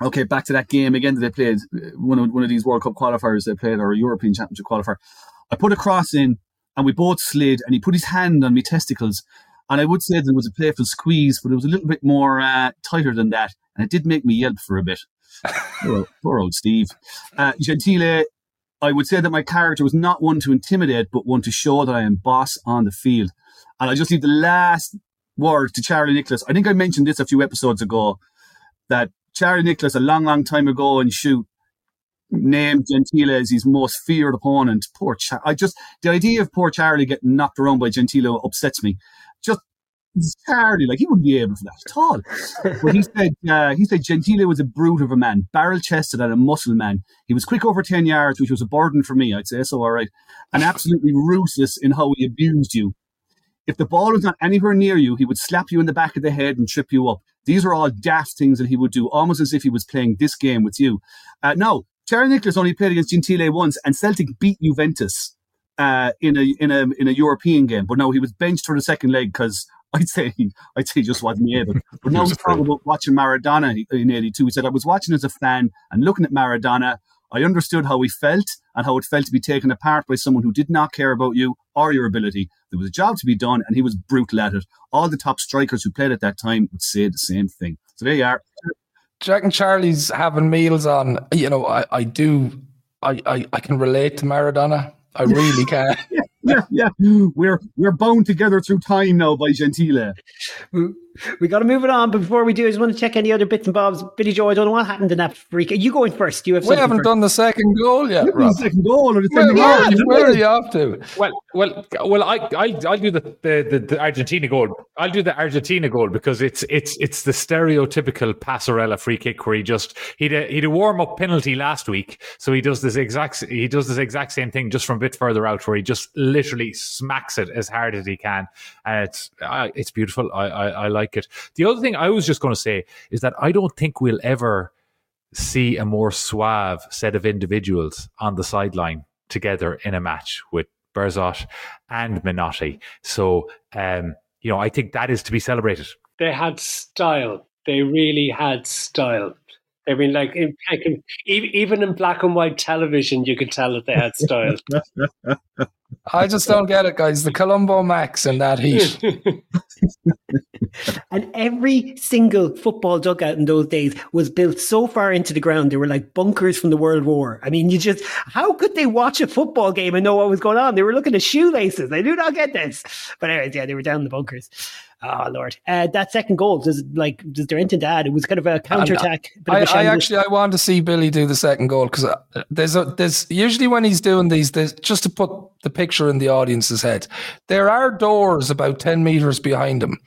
okay, back to that game again that they played, uh, one of, one of these World Cup qualifiers they played, or a European Championship qualifier. I put a cross in, and we both slid, and he put his hand on my testicles. And I would say there was a playful squeeze, but it was a little bit more uh, tighter than that. And it did make me yelp for a bit. [laughs] poor, old, poor old Steve. Uh, Gentile, I would say that my character was not one to intimidate, but one to show that I am boss on the field. And I just leave the last word to Charlie Nicholas. I think I mentioned this a few episodes ago that Charlie Nicholas, a long, long time ago in shoot, named Gentile as his most feared opponent. Poor Char- I just the idea of poor Charlie getting knocked around by Gentile upsets me. Just Charlie, like he wouldn't be able for that at all. But he said uh, he said Gentile was a brute of a man, barrel chested and a muscle man. He was quick over ten yards, which was a burden for me. I'd say so, all right, and absolutely ruthless in how he abused you. If the ball was not anywhere near you, he would slap you in the back of the head and trip you up. These are all daft things that he would do, almost as if he was playing this game with you. Uh, no, Charlie Nicholas only played against Gentile once, and Celtic beat Juventus uh, in a in a in a European game. But no, he was benched for the second leg because [laughs] I'd say he, I'd say he just wasn't able. [laughs] But now was he's afraid. talking about watching Maradona in '82. He said I was watching as a fan and looking at Maradona. I understood how he felt and how it felt to be taken apart by someone who did not care about you or your ability. There was a job to be done, and he was brutal at it. All the top strikers who played at that time would say the same thing. So there you are. Jack and Charlie's having meals on. You know, I, I do. I, I, I can relate to Maradona. I really [laughs] can. Yeah, yeah. Yeah. We're we're bound together through time now by Gentile. We got to move it on. But before we do, I just want to check any other bits and bobs. Billy Joe, I don't know what happened in that freak. Are you going first? You have we haven't first? done the second goal yet, Rob. the second goal or the Where, second where, goal. where are you off to? Well, well, well. I, I, I'll do the, the, the, the Argentina goal. I'll do the Argentina goal because it's, it's, it's the stereotypical Passarella free kick where he just he'd a, he'd a warm up penalty last week, so he does this exact he does this exact same thing just from a bit further out, where he just literally smacks it as hard as he can, and it's uh, it's beautiful. I, I I like it. The other thing I was just going to say is that I don't think we'll ever see a more suave set of individuals on the sideline together in a match with Bearzot and Menotti. So, um, you know, I think that is to be celebrated. They had style. They really had style. I mean, like in, even in black and white television, you could tell that they had style. [laughs] I just don't get it, guys. The Colombo Max and that heat. [laughs] and every single football dugout in those days was built so far into the ground. They were like bunkers from the World War. I mean, you just, how could they watch a football game and know what was going on? They were looking at shoelaces. I do not get this. But anyways, yeah, they were down in the bunkers. Oh Lord! Uh, that second goal does like does there anything to add? It was kind of a counter attack. I, I, actually I want to see Billy do the second goal because uh, there's a there's usually when he's doing these there's just to put the picture in the audience's head. There are doors about ten meters behind him.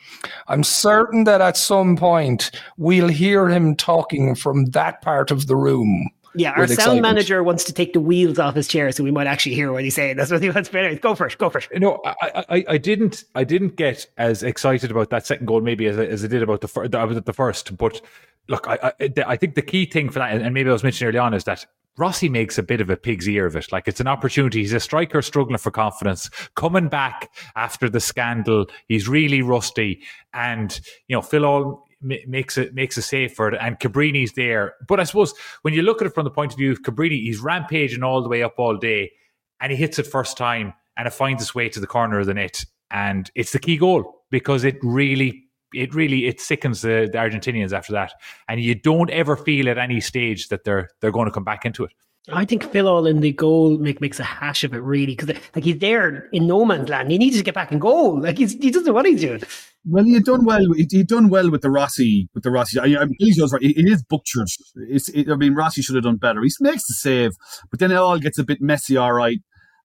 I'm certain that at some point we'll hear him talking from that part of the room yeah, our sound manager wants to take the wheels off his chair, so we might actually hear what he's saying. That's what he wants. But go for it. Go for it. No, I, I, I didn't, I didn't get as excited about that second goal maybe as, as I did about the, fir- the, the first. But look, I, I, I think the key thing for that, and maybe I was mentioning early on, is that Rossi makes a bit of a pig's ear of it. Like it's an opportunity. He's a striker struggling for confidence, coming back after the scandal. He's really rusty, and you know Fillol makes it makes it safe for it. And Cabrini's there, but I suppose when you look at it from the point of view of Cabrini, he's rampaging all the way up all day, and he hits it first time, and it finds its way to the corner of the net, and it's the key goal because it really. It really it sickens the, the Argentinians after that, and you don't ever feel at any stage that they're they're going to come back into it. I think Fillol in the goal make, makes a hash of it really because like he's there in no man's land. He needs to get back in goal. Like he's, he doesn't know what he's doing. Well, he had done well. He had done well with the Rossi. With the Rossi, I, I he right. It is butchered. It's, it, I mean, Rossi should have done better. He makes the save, but then it all gets a bit messy. All right,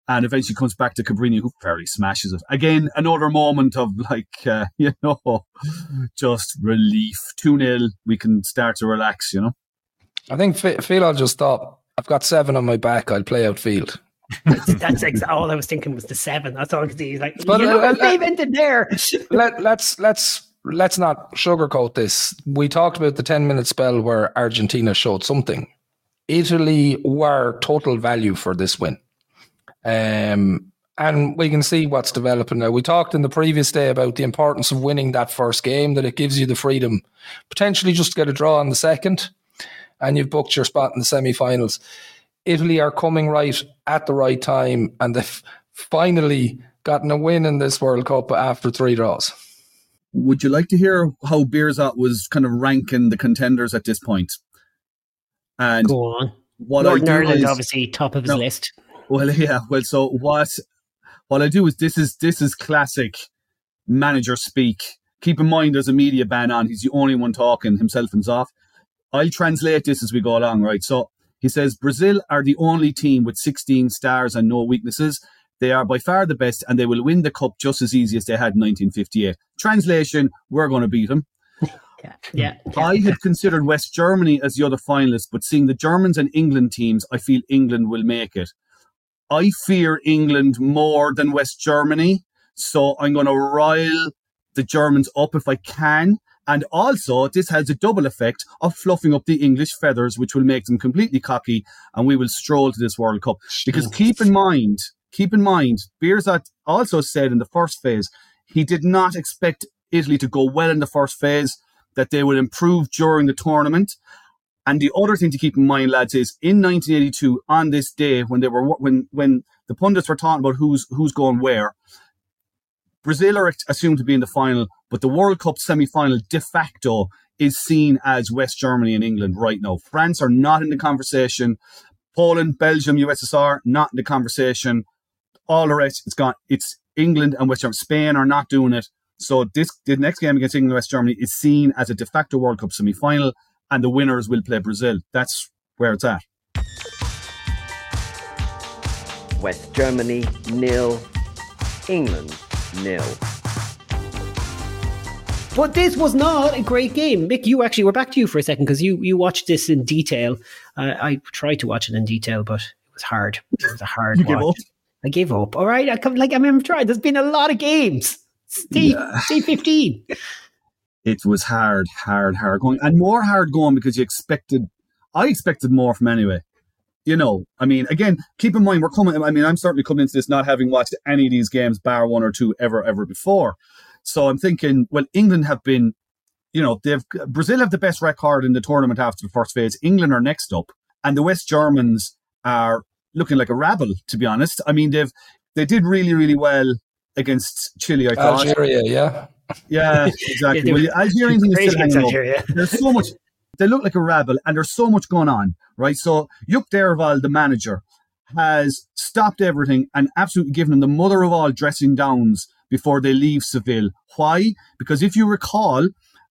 and eventually comes back to Cabrini, who fairly smashes it. Again, another moment of like, uh, [laughs] you know, just relief. Two 0 We can start to relax. You know. I think Phil. I'll just stop. I've got seven on my back. I'll play outfield that's, that's ex- all I was thinking was the seven. That's all I could see. Like, but, you know, uh, they've ended there. [laughs] Let, let's let's let's not sugarcoat this. We talked about the ten minute spell where Argentina showed something. Italy were total value for this win. Um, and we can see what's developing now. We talked in the previous day about the importance of winning that first game, that it gives you the freedom potentially just to get a draw on the second, and you've booked your spot in the semi finals. Italy are coming right at the right time, and they've finally gotten a win in this World Cup after three draws. Would you like to hear how Bearzot was kind of ranking the contenders at this point? And go on. What Northern I Ireland, is, obviously, top of his no, list. Well, [laughs] yeah. Well, so what? What I do is this is this is classic manager speak. Keep in mind, there's a media ban on. He's the only one talking himself and Zoff. I'll translate this as we go along, right? So he says Brazil are the only team with 16 stars and no weaknesses. They are by far the best and they will win the cup just as easy as they had in 1958. Translation, we're going to beat them. [laughs] Yeah, yeah, yeah. I had considered West Germany as the other finalists, but seeing the Germans and England teams, I feel England will make it. I fear England more than West Germany, so I'm going to rile the Germans up if I can. And also, this has a double effect of fluffing up the English feathers, which will make them completely cocky, and we will stroll to this World Cup. Because keep in mind, keep in mind, Bearzot also said in the first phase, he did not expect Italy to go well in the first phase, that they would improve during the tournament. And the other thing to keep in mind, lads, is in 1982, on this day, when they were when when the pundits were talking about who's who's going where, Brazil are assumed to be in the final, but the World Cup semi final de facto is seen as West Germany and England right now. France are not in the conversation. Poland, Belgium, USSR, not in the conversation. All the rest, it's gone. It's England and West Germany. Spain are not doing it. So this the next game against England and West Germany is seen as a de facto World Cup semi final, and the winners will play Brazil. That's where it's at. West Germany nil, England nil. But this was not a great game. Mick, you actually, we're back to you for a second because you, you watched this in detail. Uh, I tried to watch it in detail, but it was hard. It was a hard you watch. I gave up. All right. I come like I mean, I'm trying. There's been a lot of games. Stay, yeah. stay 15. It was hard, hard, hard going, and more hard going because you expected. I expected more from anyway. You know, I mean, again, keep in mind we're coming. I mean, I'm certainly coming into this not having watched any of these games, bar one or two, ever, ever before. So I'm thinking, well, England have been, you know, they've Brazil have the best record in the tournament after the first phase. England are next up, and the West Germans are looking like a rabble. To be honest, I mean, they've they did really, really well against Chile. I thought Algeria, yeah. Yeah, [laughs] exactly. Yeah, well, the Algerian [laughs] thing is still hanging. Algeria. There's so much. They look like a rabble, and there's so much going on, right? So Jupp Derwall, the manager, has stopped everything and absolutely given them the mother of all dressing downs before they leave Seville. Why? Because if you recall,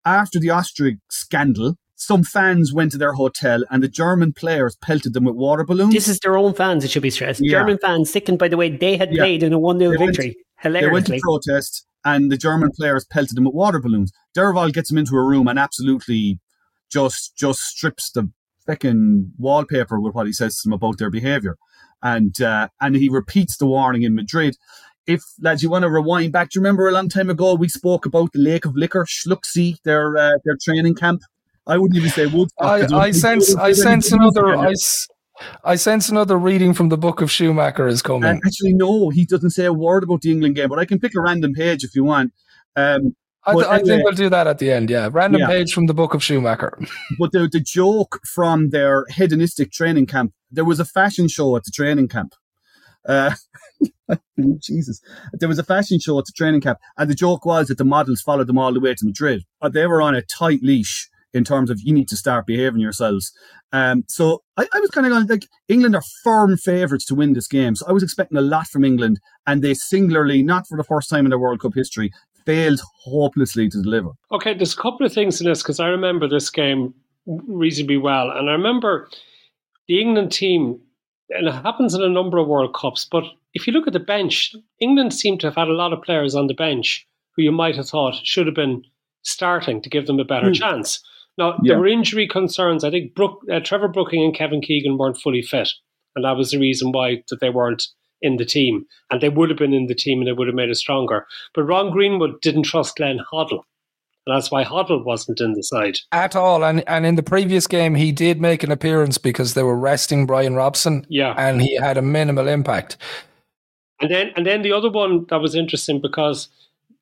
after the Austria scandal, some fans went to their hotel and the German players pelted them with water balloons. This is their own fans, it should be stressed. Yeah. German fans, sickened by the way they had Yeah. played in a 1 0 They went- victory. They went to protest, and the German players pelted them with water balloons. Derval gets them into a room and absolutely just just strips the fucking wallpaper with what he says to them about their behaviour, and uh, and he repeats the warning in Madrid. If lads, you want to rewind back, do you remember a long time ago we spoke about the Lake of Liquor, Schluchsee, their uh, their training camp? I wouldn't even say Woodstock. I, I sense I sense another I, I sense another reading from the book of Schumacher is Uh, coming. actually, no, he doesn't say a word about the England game, but I can pick a random page if you want. Um, I, th- but I think we'll do that at the end. Yeah, random Yeah. page from the book of Schumacher. [laughs] But the, the joke from their hedonistic training camp, there was a fashion show at the training camp. Uh, [laughs] Jesus. There was a fashion show at the training camp, and the joke was that the models followed them all the way to Madrid. Uh, They were on a tight leash in terms of you need to start behaving yourselves. Um, so I, I was kind of going like England are firm favourites to win this game. So I was expecting a lot from England, and they singularly, not for the first time in their World Cup history, failed hopelessly to deliver. Okay, there's a couple of things in this because I remember this game reasonably well, and I remember the England team, and it happens in a number of World Cups. But if you look at the bench, England seemed to have had a lot of players on the bench who you might have thought should have been starting to give them a better Hmm. chance. Now Yeah. there were injury concerns. I think Brook, uh, Trevor Brooking and Kevin Keegan weren't fully fit, and that was the reason why that they weren't in the team. And they would have been in the team, and they would have made it stronger. But Ron Greenwood didn't trust Glenn Hoddle. And that's why Hoddle wasn't in the side. At all. And and in the previous game he did make an appearance because they were resting Brian Robson Yeah. and he had a minimal impact. And then and then the other one that was interesting because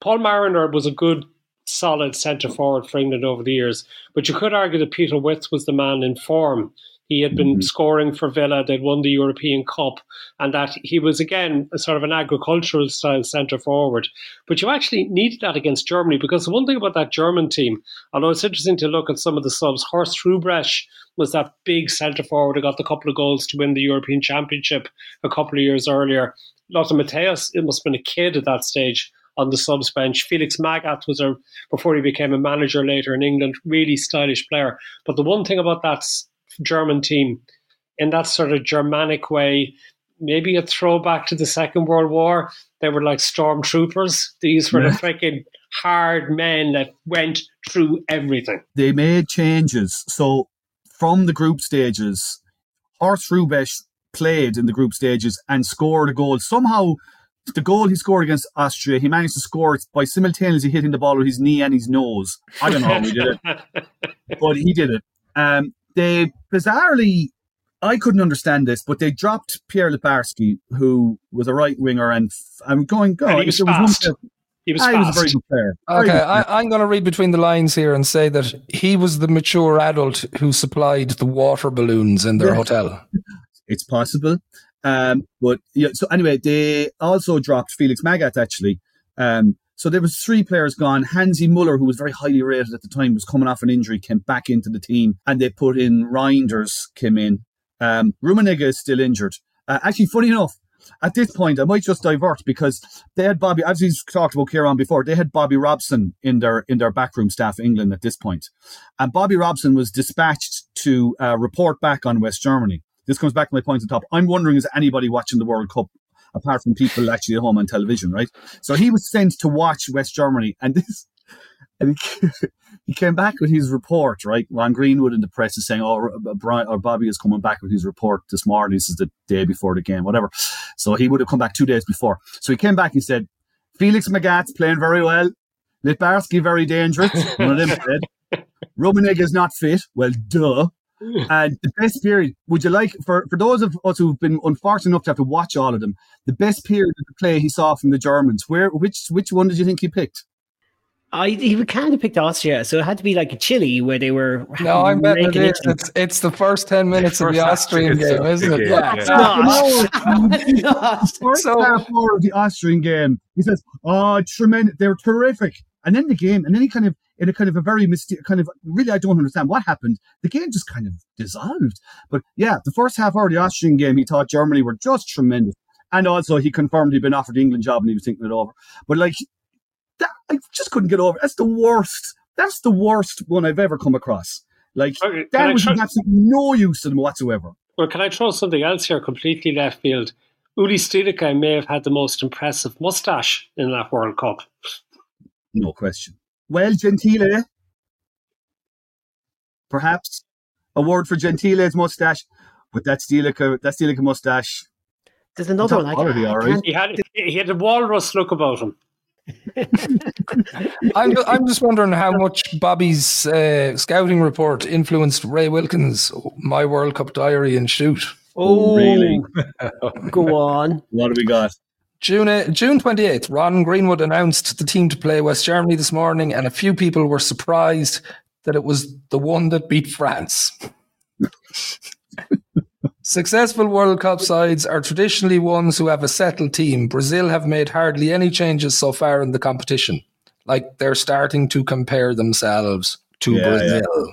Paul Mariner was a good solid centre forward for England over the years, but you could argue that Peter Withe was the man in form. He had been Mhm. scoring for Villa, they'd won the European Cup, and that he was again a sort of an agricultural style centre forward. But you actually needed that against Germany because the one thing about that German team, although it's interesting to look at some of the subs, Horst Hrubesch was that big centre forward who got the couple of goals to win the European Championship a couple of years earlier. Lothar Matthäus, it must have been a kid at that stage on the subs bench. Felix Magath was a before he became a manager later in England, really stylish player. But the one thing about that German team, in that sort of Germanic way, maybe a throwback to the Second World War, they were like stormtroopers. These were the Yeah. freaking hard men that went through everything. they made changes. So from the group stages, Horst Hrubesch played in the group stages and scored a goal. Somehow, the goal he scored against Austria, he managed to score it by simultaneously hitting the ball with his knee and his nose. I don't know how he did it, [laughs] but he did it. Um, they bizarrely, I couldn't understand this, but they dropped Pierre Littbarski, who was a right winger, and f- I'm going, God, And he was if there one fast. player- He was Ah, was a very good player. Okay, good player. I, I'm going to read between the lines here and say that he was the mature adult who supplied the water balloons in their Yeah. hotel. [laughs] it's possible. Um, but yeah, so anyway, they also dropped Felix Magath actually. Um, so there was three players gone. Hansi Muller, who was very highly rated at the time, was coming off an injury, came back into the team, and they put in Reinders came in. Um, is still injured. Uh, actually, funny enough, at this point, I might just divert because they had Bobby. We've talked about Kieran before, they had Bobby Robson in their in their backroom staff, England, at this point, and Bobby Robson was dispatched to uh, report back on West Germany. This comes back to my point at the top. I'm wondering is anybody watching the World Cup apart from people actually at home on television, right? So he was sent to watch West Germany, and this, [laughs] and he, [laughs] he came back with his report, right? Ron Greenwood in the press is saying, "Oh, Brian or Bobby is coming back with his report this morning. This is the day before the game, whatever." So he would have come back two days before. So he came back and said, "Felix Magath's playing very well. Littbarski very dangerous. [laughs] One of them said, is not fit. Well, duh." And the best period, would you like, for, for those of us who've been unfortunate enough to have to watch all of them, the best period of the play he saw from the Germans, where which which one did you think he picked? I he kind of picked Austria, so it had to be like a Chile where they were. No, I'm betting it raking is. into them. It's, it's the first 10 minutes of First the Austrian it's game, isn't it? game, Yeah. yeah. It's not. First So- half hour of the Austrian game, he says, "Oh, tremendous! They're terrific." And then the game, and then he kind of, in a kind of a very mystic, kind of really, I don't understand what happened. The game just kind of dissolved. But yeah, the first half hour of the Austrian game, he thought Germany were just tremendous, and also he confirmed he'd been offered the England job and he was thinking it over. But like, that, I just couldn't get over. That's the worst. That's the worst one I've ever come across. Like Okay, that was try- absolutely no use to them whatsoever. Well, can I throw something else here completely left field? Uli Stielike may have had the most impressive mustache in that World Cup. No question. Well, Gentile, perhaps a word for Gentile's mustache, but that Stielike, that Stielike mustache. There's another Top one. I quality, can't, I all right. can't He had he had a walrus look about him. [laughs] I'm, I'm just wondering how much Bobby's uh, scouting report influenced Ray Wilkins' My World Cup Diary and Shoot. Oh, Really? Go on. [laughs] What have we got? June uh, June 28th, Ron Greenwood announced the team to play West Germany this morning, and a few people were surprised that it was the one that beat France. [laughs] Successful World Cup sides are traditionally ones who have a settled team. Brazil have made hardly any changes so far in the competition. Like they're starting to compare themselves to Yeah, Brazil.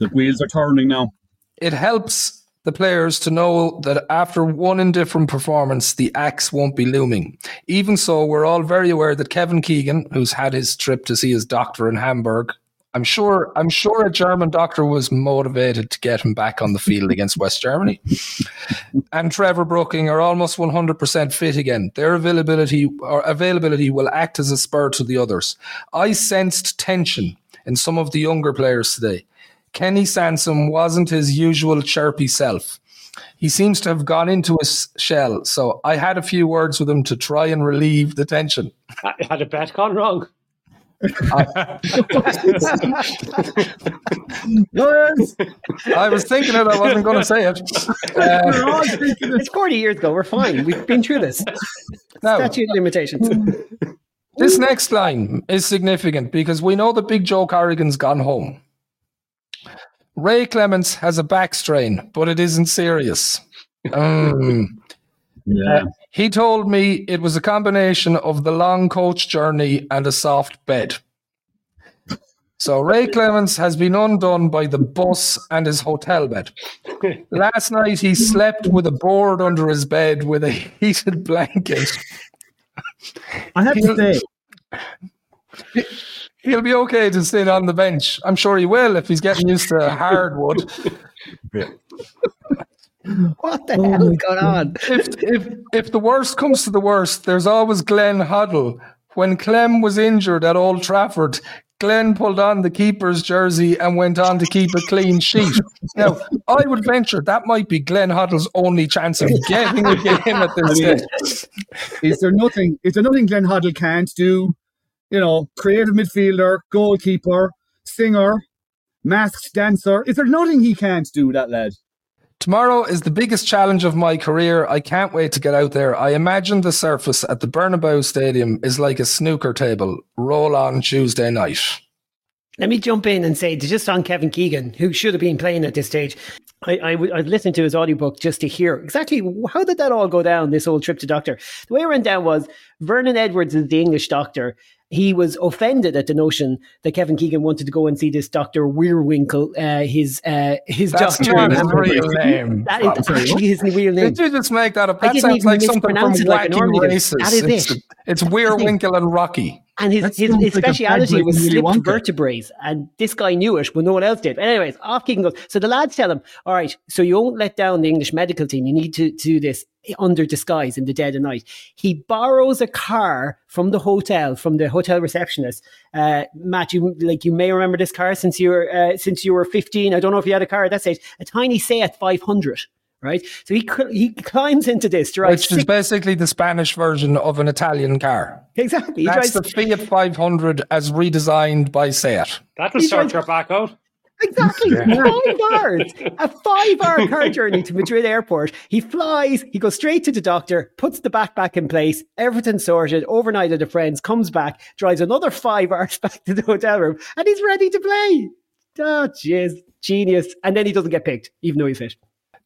The wheels are turning now. It helps the players to know that after one indifferent performance, the axe won't be looming. Even so, we're all very aware that Kevin Keegan, who's had his trip to see his doctor in Hamburg, I'm sure I'm sure a German doctor was motivated to get him back on the field against West Germany. [laughs] And Trevor Brooking are almost 100% fit again. Their availability or availability will act as a spur to the others. I sensed tension in some of the younger players today. Kenny Sansom wasn't his usual chirpy self. He seems to have gone into his shell, so I had a few words with him to try and relieve the tension. I had a bet gone wrong. I was thinking it, I wasn't going to say it. Uh, we're all thinking It's 40 years ago. We're fine. We've been through this. now, Statute of limitations. this next line is significant because we know that Big Joe Corrigan's gone home. Ray Clemence has a back strain, but it isn't serious. Mm. [laughs] Yeah. He told me it was a combination of the long coach journey and a soft bed. So Ray Clemence has been undone by the bus and his hotel bed. [laughs] Last night he slept with a board under his bed with a heated blanket. I have to say, [laughs] He'll be okay to sit on the bench. I'm sure he will if he's getting used to hardwood. [laughs] What the hell is going on? if if if the worst comes to the worst, there's always Glenn Hoddle. When Clem was injured at Old Trafford, Glenn pulled on the keeper's jersey and went on to keep a clean sheet. Now, I would venture that might be Glenn Hoddle's only chance of getting a game at this I mean, stage. is there nothing? Is there nothing Glenn Hoddle can't do? You know, creative midfielder, goalkeeper, singer, masked dancer. Is there nothing he can't do? That lad. Tomorrow is the biggest challenge of my career. I can't wait to get out there. I imagine the surface at the Bernabeu Stadium is like a snooker table. Roll on Tuesday night. Let me jump in and say, just on Kevin Keegan, who should have been playing at this stage. I, I, I listened to his audiobook just to hear exactly how did that all go down, this whole trip to doctor. The way it went down was Vernon Edwards is the English doctor. He was offended at the notion that Kevin Keegan wanted to go and see this Dr. Weirwinkle, uh, his uh, his That's doctor. not his real name. That is actually his real name. Did you just make that up? That sounds like something from like Wacky. Races. That is it's, it. it's Weirwinkle and Rocky. And his, his, his speciality bad was slipped vertebrae. And this guy knew it but no one else did. But anyways, off Keegan goes. So the lads tell him, all right, so you won't let down the English medical team. You need to, to do this under disguise in the dead of night. He borrows a car from the hotel, from the hotel receptionist. Uh, Matt, you like you may remember this car since you were uh, since you were 15. I don't know if you had a car at that stage. A tiny Seat 500. Right, so he cl- he climbs into this, drives Which is six- basically the Spanish version of an Italian car. exactly. He That's drives the Fiat 500 as redesigned by Seat. That'll He sort drives- your back out. Exactly. [laughs] Five hours. A five hour car journey to Madrid airport. He flies, he goes straight to the doctor, puts the backpack in place, everything's sorted, overnight at a friend's, comes back, drives another five hours [laughs] back to the hotel room, and he's ready to play. Oh, jeez. Genius. And then he doesn't get picked, even though he's fit.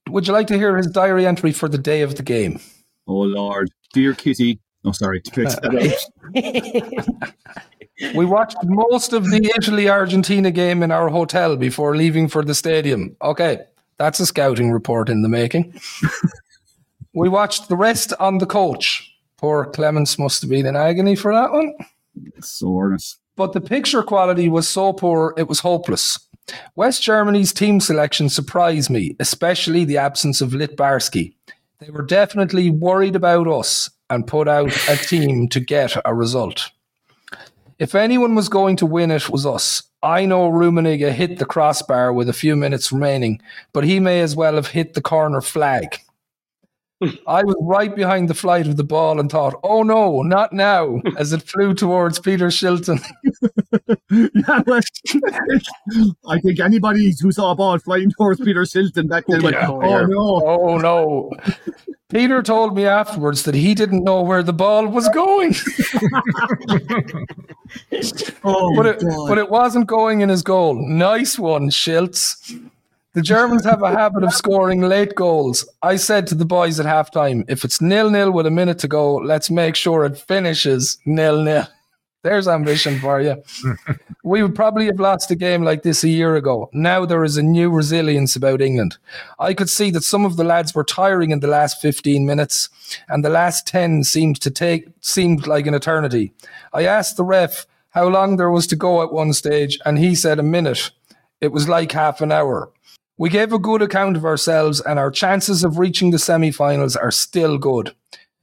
Would you like to hear his diary entry for the day of the game? Oh Lord, dear Kitty. Oh, sorry. [laughs] we watched most of the Italy Argentina game in our hotel before leaving for the stadium. Okay, that's a scouting report in the making. [laughs] we watched the rest on the coach. Poor Clemence must have been in agony for that one. Soreness. But the picture quality was so poor, it was hopeless. West Germany's team selection surprised me, especially the absence of Littbarski. They were definitely worried about us and put out a team to get a result. If anyone was going to win, it was us. I know Rummenigge hit the crossbar with a few minutes remaining, but he may as well have hit the corner flag. I was right behind the flight of the ball and thought, oh no, not now, [laughs] as it flew towards Peter Shilton. [laughs] yeah, well, [laughs] I think anybody who saw a ball flying towards Peter Shilton back then went, Yeah. oh no. Oh no. Peter told me afterwards that he didn't know where the ball was going, Oh, but it, but it wasn't going in his goal. Nice one, Schiltz. The Germans have a habit of scoring late goals. I said to the boys at halftime, if it's nil nil with a minute to go, let's make sure it finishes nil nil. [laughs] There's ambition for you. [laughs] we would probably have lost a game like this a year ago. Now there is a new resilience about England. I could see that some of the lads were tiring in the last 15 minutes, and the last 10 seemed to take seemed like an eternity. I asked the ref how long there was to go at one stage, and he said a minute. It was like half an hour. We gave a good account of ourselves, and our chances of reaching the semi finals are still good.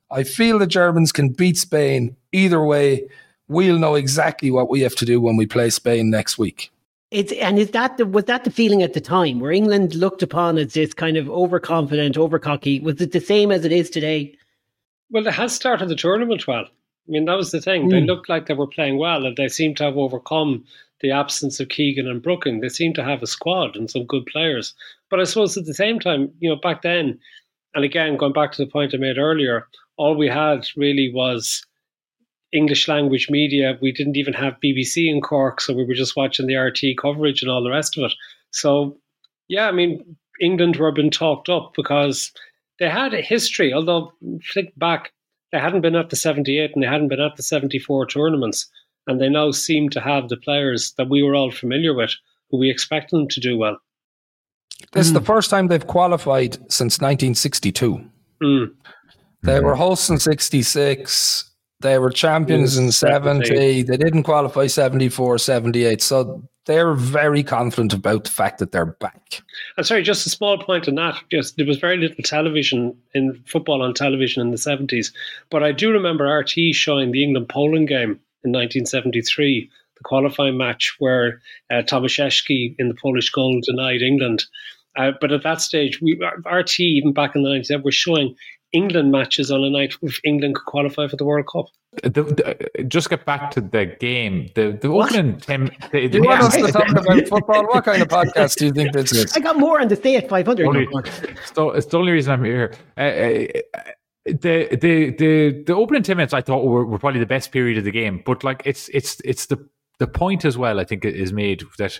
I feel the Germans can beat Spain. Either way, we'll know exactly what we have to do when we play Spain next week. It's and is that the was that the feeling at the time where England looked upon as this kind of overconfident, overcocky? Was it the same as it is today? Well, they had started the tournament well. I mean, that was the thing. They hmm. looked like they were playing well, and they seemed to have overcome the absence of Keegan and Brooking. They seemed to have a squad and some good players. But I suppose at the same time, you know, back then, and again, going back to the point I made earlier, all we had really was English language media. We didn't even have BBC in Cork, so we were just watching the RTÉ coverage and all the rest of it. So, yeah, I mean, England were being talked up because they had a history, although think back, they hadn't been at the 78 and they hadn't been at the 74 tournaments. And they now seem to have the players that we were all familiar with, who we expect them to do well. This is the first time they've qualified since 1962. Mm. They were hosts in 66. They were champions in 70. 70. They didn't qualify 74, 78. So they're very confident about the fact that they're back. And sorry, just a small point on that. Just there was very little television in football on television in the seventies, but I do remember RTÉ showing the England Poland game in 1973, the qualifying match where uh, Tomaszewski in the Polish goal denied England. Uh, but at that stage, we RTÉ even back in the 90s were showing England matches on a night if England could qualify for the World Cup. The, the, just get back to the game. The the opening ten. The, the, You want us to [laughs] talk about football? What kind of podcast do you think this is? I got more on the stay at 500. no, so it's the only reason I'm here. Uh, uh, the the the the opening ten minutes I thought were, were probably the best period of the game, but like it's it's it's the the point as well. I think is made that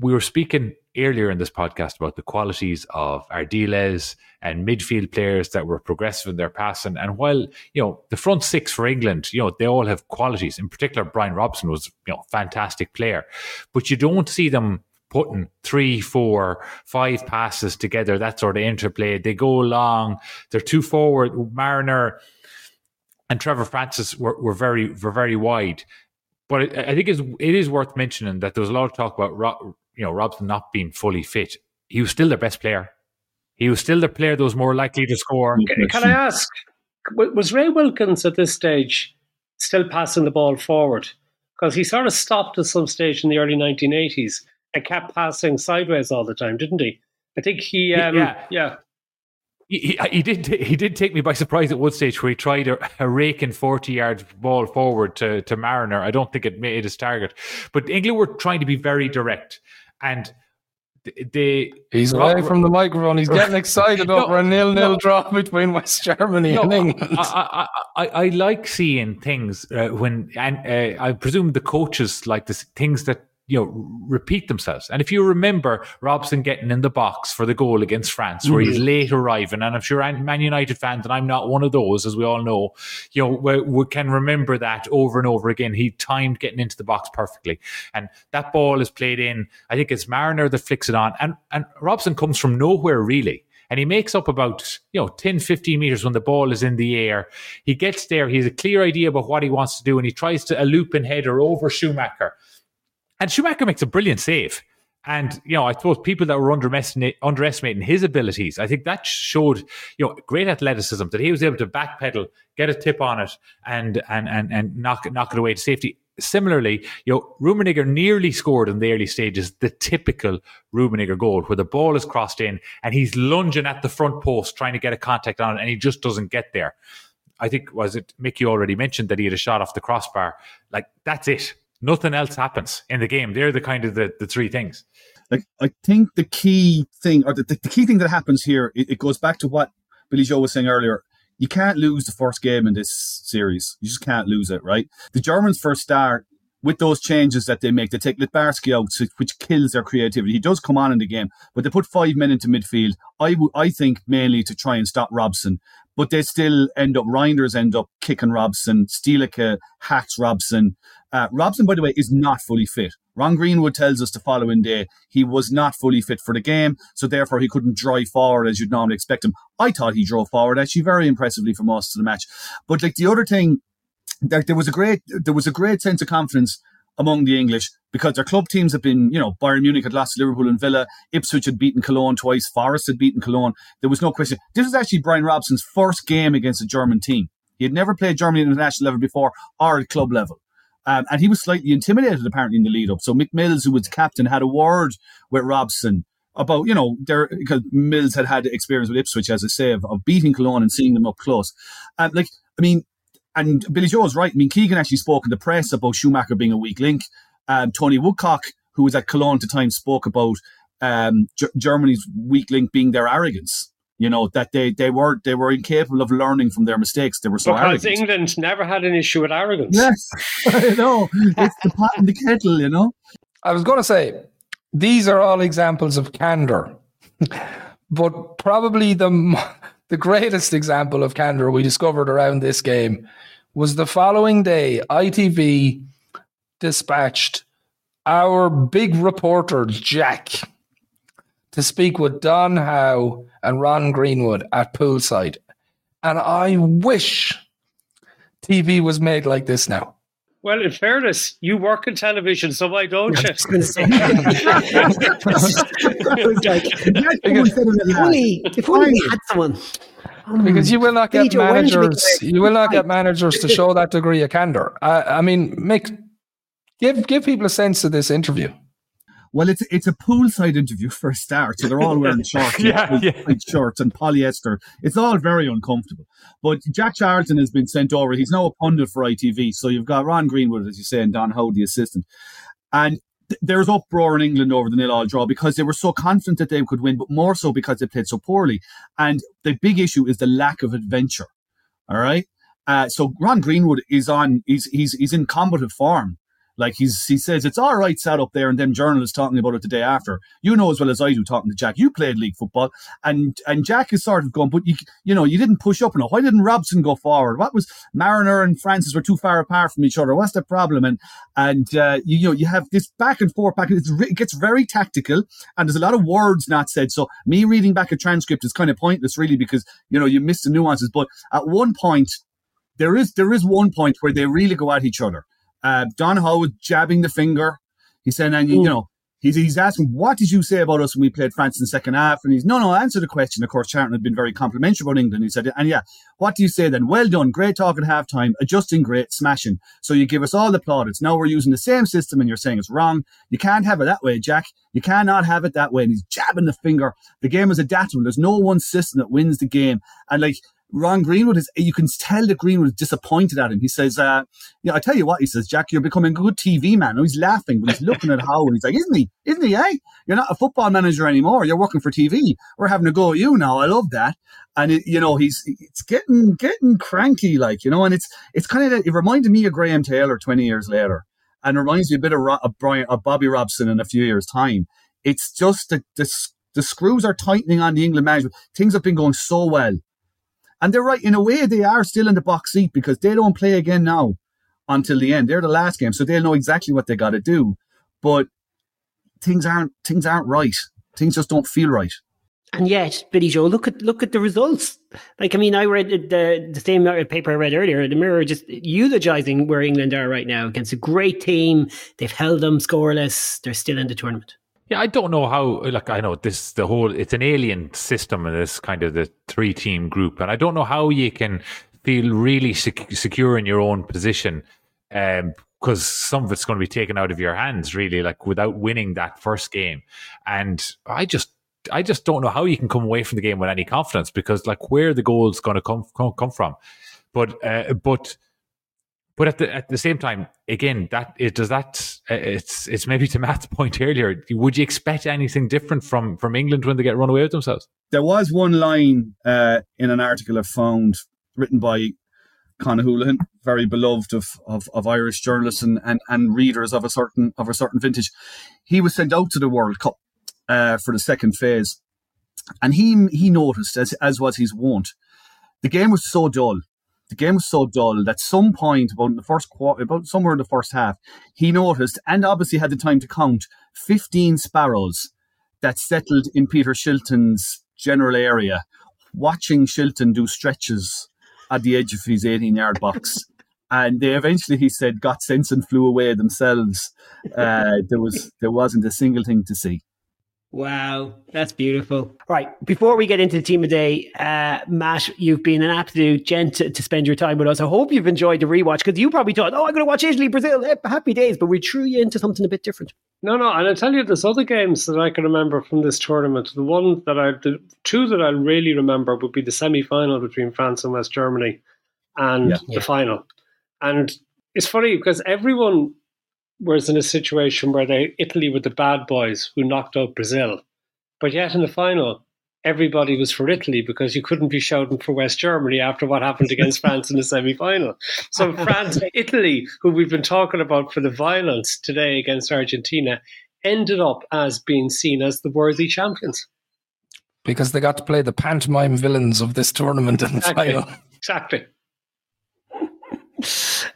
we were speaking earlier in this podcast about the qualities of Ardiles and midfield players that were progressive in their passing. And while, you know, the front six for England, you know, they all have qualities. In particular, Brian Robson was, you know, fantastic player. But you don't see them putting three, four, five passes together, that sort of interplay. They go long. they're too forward. Mariner and Trevor Francis were, were very were very wide. But I I think it's, worth mentioning that there was a lot of talk about Ro- you know Robson not being fully fit. He was still their best player. He was still the player that was more likely to score. Can, can I ask, was Ray Wilkins at this stage still passing the ball forward? Because he sort of stopped at some stage in the early 1980s and kept passing sideways all the time, didn't he? I think he, um, Yeah. yeah. He, he, he did he did take me by surprise at one stage where he tried a, a raking forty yards ball forward to, to Mariner. I don't think it made his target, but England were trying to be very direct. And they he's away from the microphone. He's getting [laughs] excited no, over a nil-nil no, draw between West Germany no, and England. I, I, I, I like seeing things uh, when, and uh, I presume the coaches like this things that you know repeat themselves. And if you remember Robson getting in the box for the goal against France, where mm-hmm. he's late arriving, and I'm sure Man United fans, and I'm not one of those, as we all know, you know, we, we can remember that over and over again. He timed getting into the box perfectly, and that ball is played in. I think it's Mariner that flicks it on, and and Robson comes from nowhere really and he makes up about you know 10 15 meters when the ball is in the air he gets there he has a clear idea about what he wants to do and he tries to a loop and header over schumacher and Schumacher makes a brilliant save. And, you know, I suppose people that were underestimating his abilities, I think that showed, you know, great athleticism that he was able to backpedal, get a tip on it and, and, and, and knock, knock it away to safety. Similarly, you know, Rummenigge nearly scored in the early stages the typical Rummenigge goal where the ball is crossed in and he's lunging at the front post trying to get a contact on it and he just doesn't get there. I think, was it Mickey already mentioned that he had a shot off the crossbar? Like, that's it nothing else happens in the game. They're the kind of the, the three things. Like I think the key thing, or the, the, key thing that happens here, it, it, goes back to what Billy Joe was saying earlier. You can't lose the first game in this series. You just can't lose it, right? The Germans first start with those changes that they make. They take Littbarski out, which kills their creativity. He does come on in the game, but they put five men into midfield. I, w- I think mainly to try and stop Robson but they still end up, Reinders end up kicking Robson, Stielike hacks Robson. Uh, Robson, by the way, is not fully fit. Ron Greenwood tells us the following day he was not fully fit for the game, so therefore he couldn't drive forward as you'd normally expect him. I thought he drove forward actually very impressively for most of the match. But like the other thing, there was a great there was a great sense of confidence among the English because their club teams have been, you know, Bayern Munich had lost to Liverpool and Villa, Ipswich had beaten Cologne twice, Forest had beaten Cologne. There was no question. This was actually Brian Robson's first game against a German team. He had never played Germany at international level before or at club level. Um, and he was slightly intimidated apparently in the lead up. So Mick Mills, who was captain, had a word with Robson about, you know, there because Mills had had experience with Ipswich, as I say, of, of beating Cologne and seeing them up close. And like, I mean, and Billy Joe is right. I mean, Keegan actually spoke in the press about Schumacher being a weak link. Um, Tony Woodcock, who was at Cologne at the time, spoke about um, G- Germany's weak link being their arrogance. You know that they they were they were incapable of learning from their mistakes. They were so because arrogant. England never had an issue with arrogance. Yes, [laughs] I know. It's the pot and the kettle. You know. I was going to say these are all examples of candor, [laughs] but probably the the greatest example of candor we discovered around this game was the following day. ITV dispatched our big reporter, Jack, to speak with Don Howe and Ron Greenwood at poolside. And I wish TV was made like this now. Well, in fairness, you work in television, so why don't you? [laughs] if only, if only we had someone. Because you will not get managers. You will not get managers to show that degree of candor. I, I mean, Mick, give give people a sense of this interview. Well, it's it's a poolside interview for a start, so they're all [laughs] wearing shorts, yeah, yeah. shorts and polyester. It's all very uncomfortable. But Jack Charlton has been sent over. He's now a pundit for ITV. So you've got Ron Greenwood, as you say, and Don Howe, the assistant. And th- there's uproar in England over the nil-all draw because they were so confident that they could win, but more so because they played so poorly. And the big issue is the lack of adventure. All right. Uh, so Ron Greenwood is on. He's he's he's in combative form. Like he's he says it's all right sat up there and them journalists talking about it the day after. You know as well as I do talking to Jack. You played league football and and Jack is sort of going, but you you know, you didn't push up enough. Why didn't Robson go forward? What was Mariner and Francis were too far apart from each other? What's the problem? And and uh, you, you know you have this back and forth back. It's, it gets very tactical and there's a lot of words not said. So me reading back a transcript is kind of pointless really because you know you miss the nuances. But at one point there is there is one point where they really go at each other uh, Don Howe was jabbing the finger. He said, and you, you know, he's, he's asking, what did you say about us when we played France in the second half? And he's, no, no, answer the question. Of course, Charlton had been very complimentary about England. He said, and yeah, what do you say then? Well done. Great talk at halftime. Adjusting great. Smashing. So you give us all the plaudits. Now we're using the same system and you're saying it's wrong. You can't have it that way, Jack. You cannot have it that way. And he's jabbing the finger. The game is adaptable. There's no one system that wins the game. And like, Ron Greenwood is, you can tell that Greenwood is disappointed at him. He says, uh, yeah, I tell you what, he says, Jack, you're becoming a good TV man. And he's laughing, but he's looking at [laughs] Howard. He's like, isn't he? Isn't he, eh? You're not a football manager anymore. You're working for TV. We're having a go at you now. I love that. And it, you know, he's, it's getting, getting cranky, like, you know, and it's, it's kind of, it reminded me of Graham Taylor 20 years later. And it reminds me a bit of, of Brian, of Bobby Robson in a few years time. It's just that the, the screws are tightening on the England management. Things have been going so well and they're right, in a way, they are still in the box seat because they don't play again now until the end. They're the last game, so they'll know exactly what they got to do. But things aren't things aren't right. Things just don't feel right. And yet, Billy Joe, look at look at the results. Like, I mean, I read the the same paper I read earlier. The Mirror just eulogizing where England are right now against a great team. They've held them scoreless. They're still in the tournament. Yeah, I don't know how. Like, I know this the whole. It's an alien system in this kind of the three team group, and I don't know how you can feel really sec- secure in your own position, um, because some of it's going to be taken out of your hands, really, like without winning that first game. And I just, I just don't know how you can come away from the game with any confidence because, like, where the goals going to come come, come from, but uh, but but at the at the same time, again, that it does that. Uh, it's it's maybe to Matt's [laughs] point earlier. Would you expect anything different from from England when they get run away with themselves? There was one line uh, in an article I found written by Conor Houlihan, very beloved of, of, of Irish journalists and, and, and readers of a certain of a certain vintage. He was sent out to the World Cup uh, for the second phase, and he he noticed as as was his wont, the game was so dull the game was so dull that some point about the first quarter, about somewhere in the first half, he noticed and obviously had the time to count 15 sparrows that settled in Peter Shilton's general area, watching Shilton do stretches at the edge of his 18 yard box. [laughs] and they eventually, he said, got sense and flew away themselves. Uh, there was there wasn't a single thing to see. Wow, that's beautiful. Right, before we get into the team of the day, uh, Matt, you've been an absolute gent to, to, spend your time with us. I hope you've enjoyed the rewatch because you probably thought, oh, I'm going to watch Italy, Brazil, happy days, but we threw you into something a bit different. No, no, and I'll tell you, there's other games that I can remember from this tournament. The one that I, the two that I really remember would be the semi final between France and West Germany and yeah. the yeah. final. And it's funny because everyone was in a situation where they Italy were the bad boys who knocked out Brazil, but yet in the final, everybody was for Italy because you couldn't be shouting for West Germany after what happened against [laughs] France in the semi final. So France, [laughs] Italy, who we've been talking about for the violence today against Argentina, ended up as being seen as the worthy champions. Because they got to play the pantomime villains of this tournament in the exactly. final. Exactly.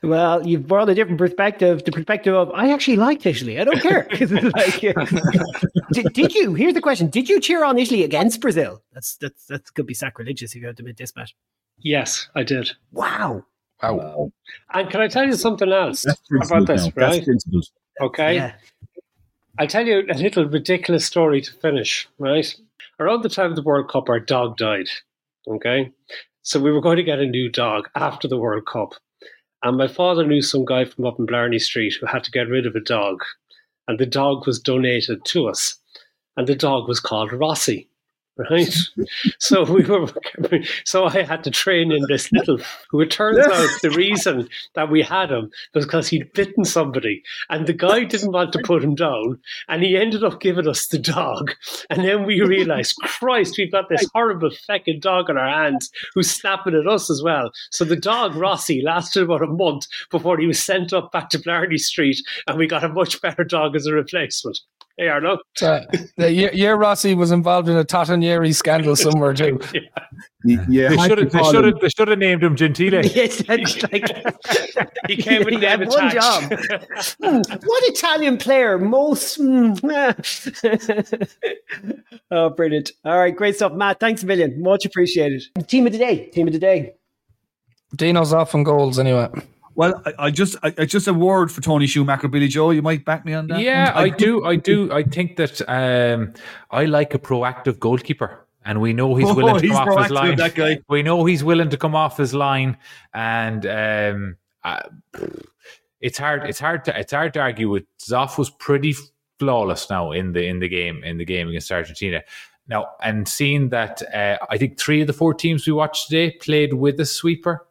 Well, you've brought a different perspective. The perspective of I actually liked Italy. I don't care. [laughs] like, uh, [laughs] [laughs] did, did, you? Here's the question: Did you cheer on Italy against Brazil? That's that's that could be sacrilegious if you have to admit this, Matt. Yes, I did. Wow. Wow. And can I tell you something else about this? Now. Right? Okay. Yeah. I'll tell you a little ridiculous story to finish. Right. Around the time of the World Cup, our dog died. Okay. So we were going to get a new dog after the World Cup. And my father knew some guy from up in Blarney Street who had to get rid of a dog. And the dog was donated to us. And the dog was called Rossi right? [laughs] so we were, [laughs] so I had to train in this little. Who it turns out the reason that we had him was because he'd bitten somebody, and the guy didn't want to put him down, and he ended up giving us the dog. And then we realised, Christ, we've got this horrible feckin' dog in our hands who's snapping at us as well. So the dog Rossi lasted about a month before he was sent up back to Blarney Street, and we got a much better dog as a replacement. Hey Arno. Uh, the year Rossi was involved in a Totonero scandal somewhere too. [laughs] yeah. yeah, they should have. They should have. They should have named him Gentile. [laughs] yes, like [laughs] he came with had one job. what Italian player? Most. oh, brilliant! All right, great stuff, Matt. Thanks a million. Much appreciated. Team of the day. Team of the day. Dino's off on goals anyway. Well, I, I just I, I, just a word for Toni Schumacher, Billy Joe. You might back me on that. Yeah, I, I do. I do. I think that um, I like a proactive goalkeeper, and we know he's [laughs] willing oh, to come off his line. That guy. We know he's willing to come off his line, and um, uh, it's hard. It's hard to it's hard to argue with. Zoff was pretty flawless now in the in the game in the game against Argentina. Now, and seeing that, uh, I think three of the four teams we watched today played with a sweeper.